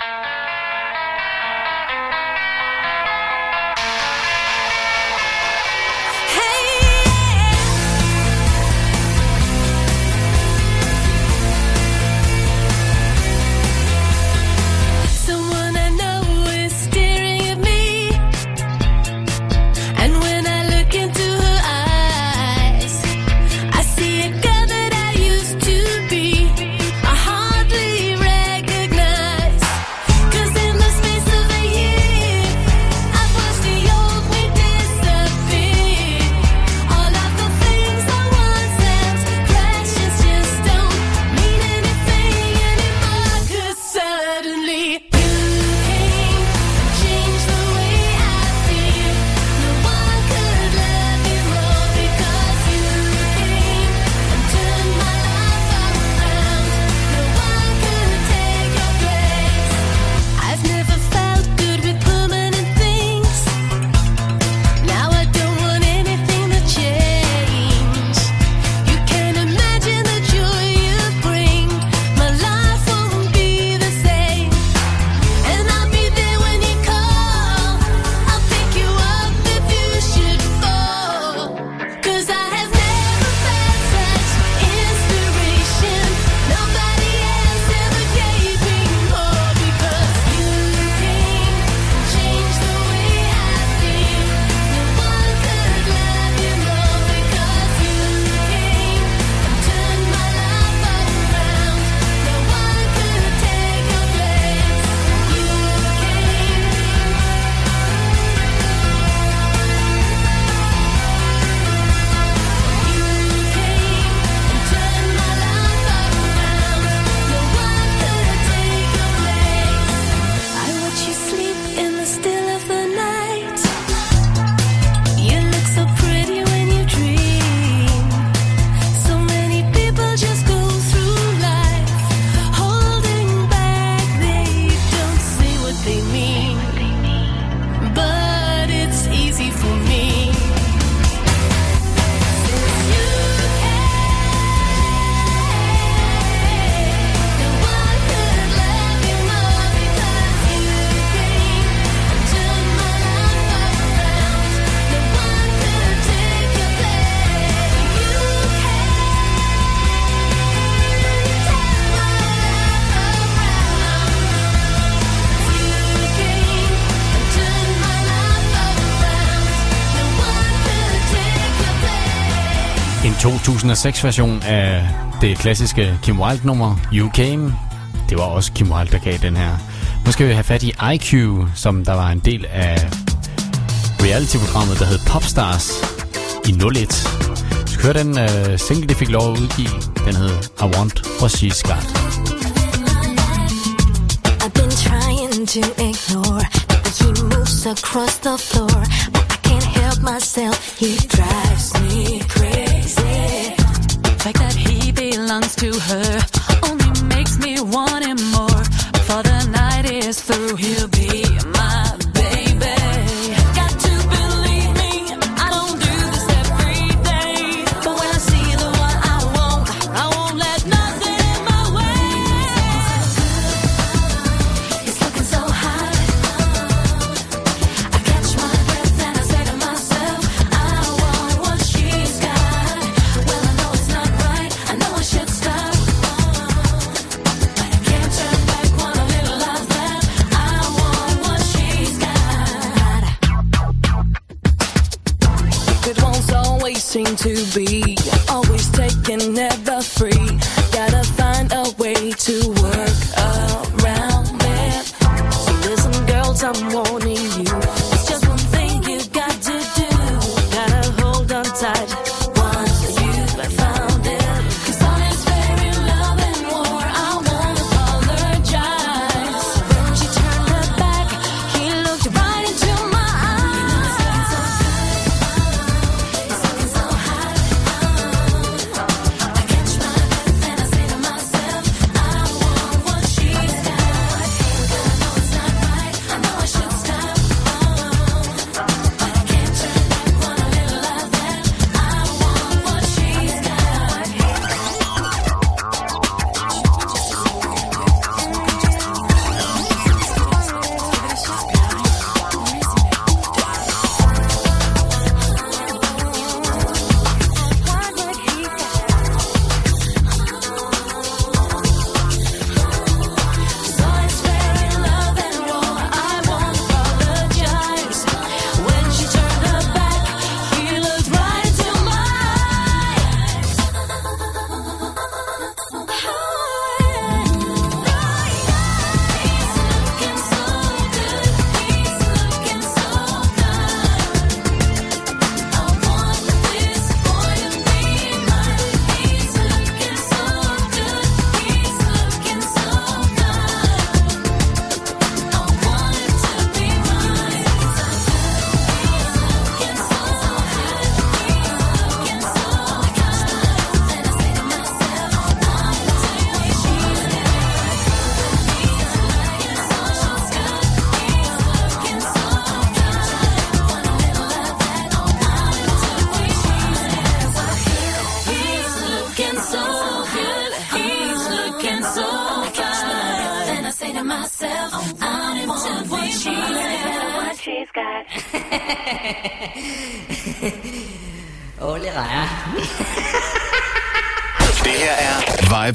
2006-version af det klassiske Kim Wilde-nummer You Came. Det var også Kim Wilde, der gav den her. Nu skal vi have fat i IQ, som der var en del af reality-programmet, der hed Popstars i 01. Vi skal den øh, single, de fik lov at udgive. Den hed I Want What She's Got. I've been trying to ignore He moves across the floor But I can't help myself He drives to her.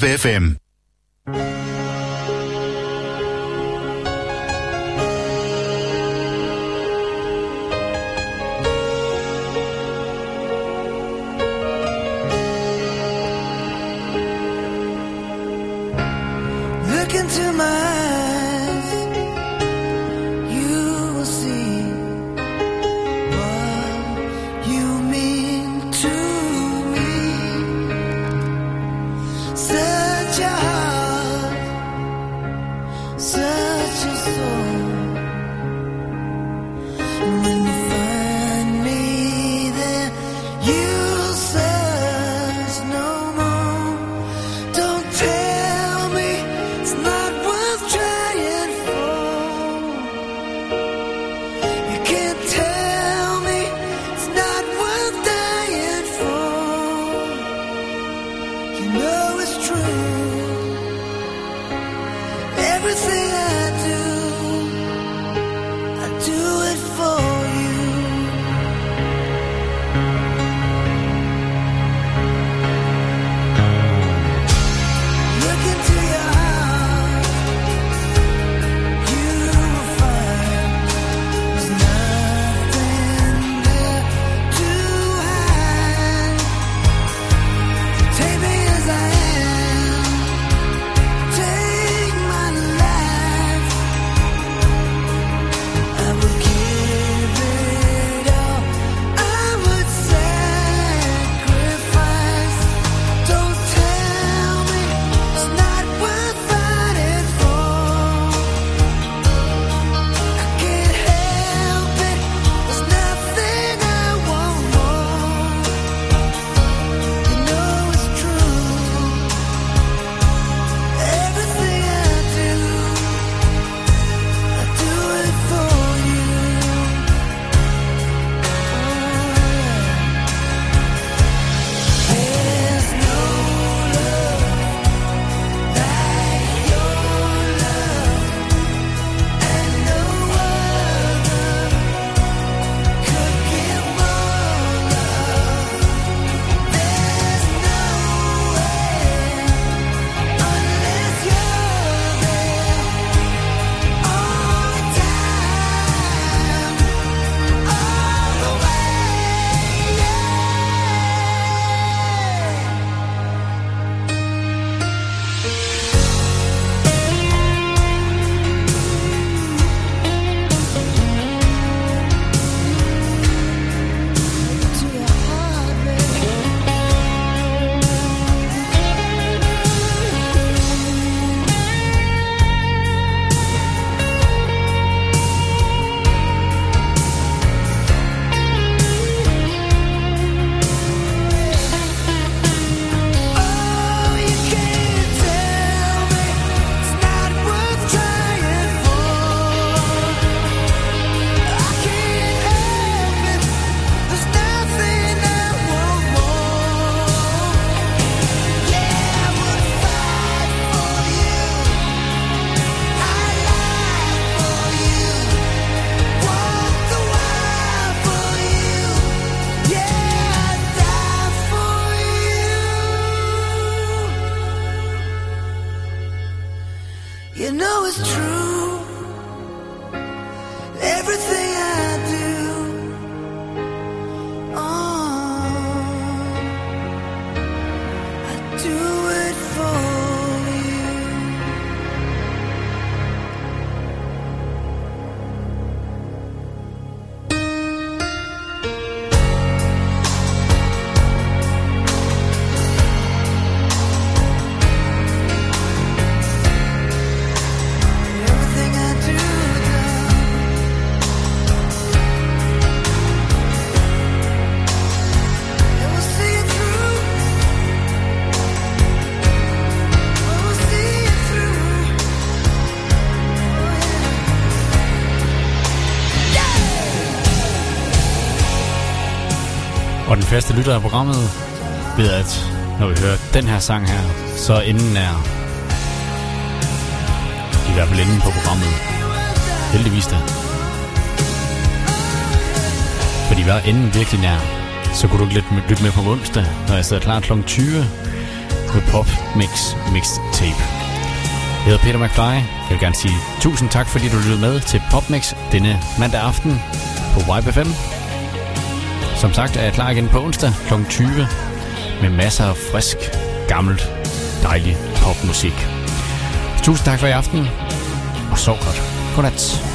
Er FM. Faste lyttere af programmet ved, at når vi hører den her sang her, så inden er I hvert fald inden på programmet. Heldigvis da. Fordi var enden virkelig nær, så kunne du lidt med, lytte med på onsdag, når jeg sidder klar kl. 20 med Pop Mix Mixtape. Jeg hedder Peter McFly. Jeg vil gerne sige tusind tak, fordi du lyttede med til PopMix denne mandag aften på YBFM. Som sagt er jeg klar igen på onsdag kl. 20 med masser af frisk, gammelt, dejlig popmusik. Tusind tak for i aften, og sov godt. Godnat.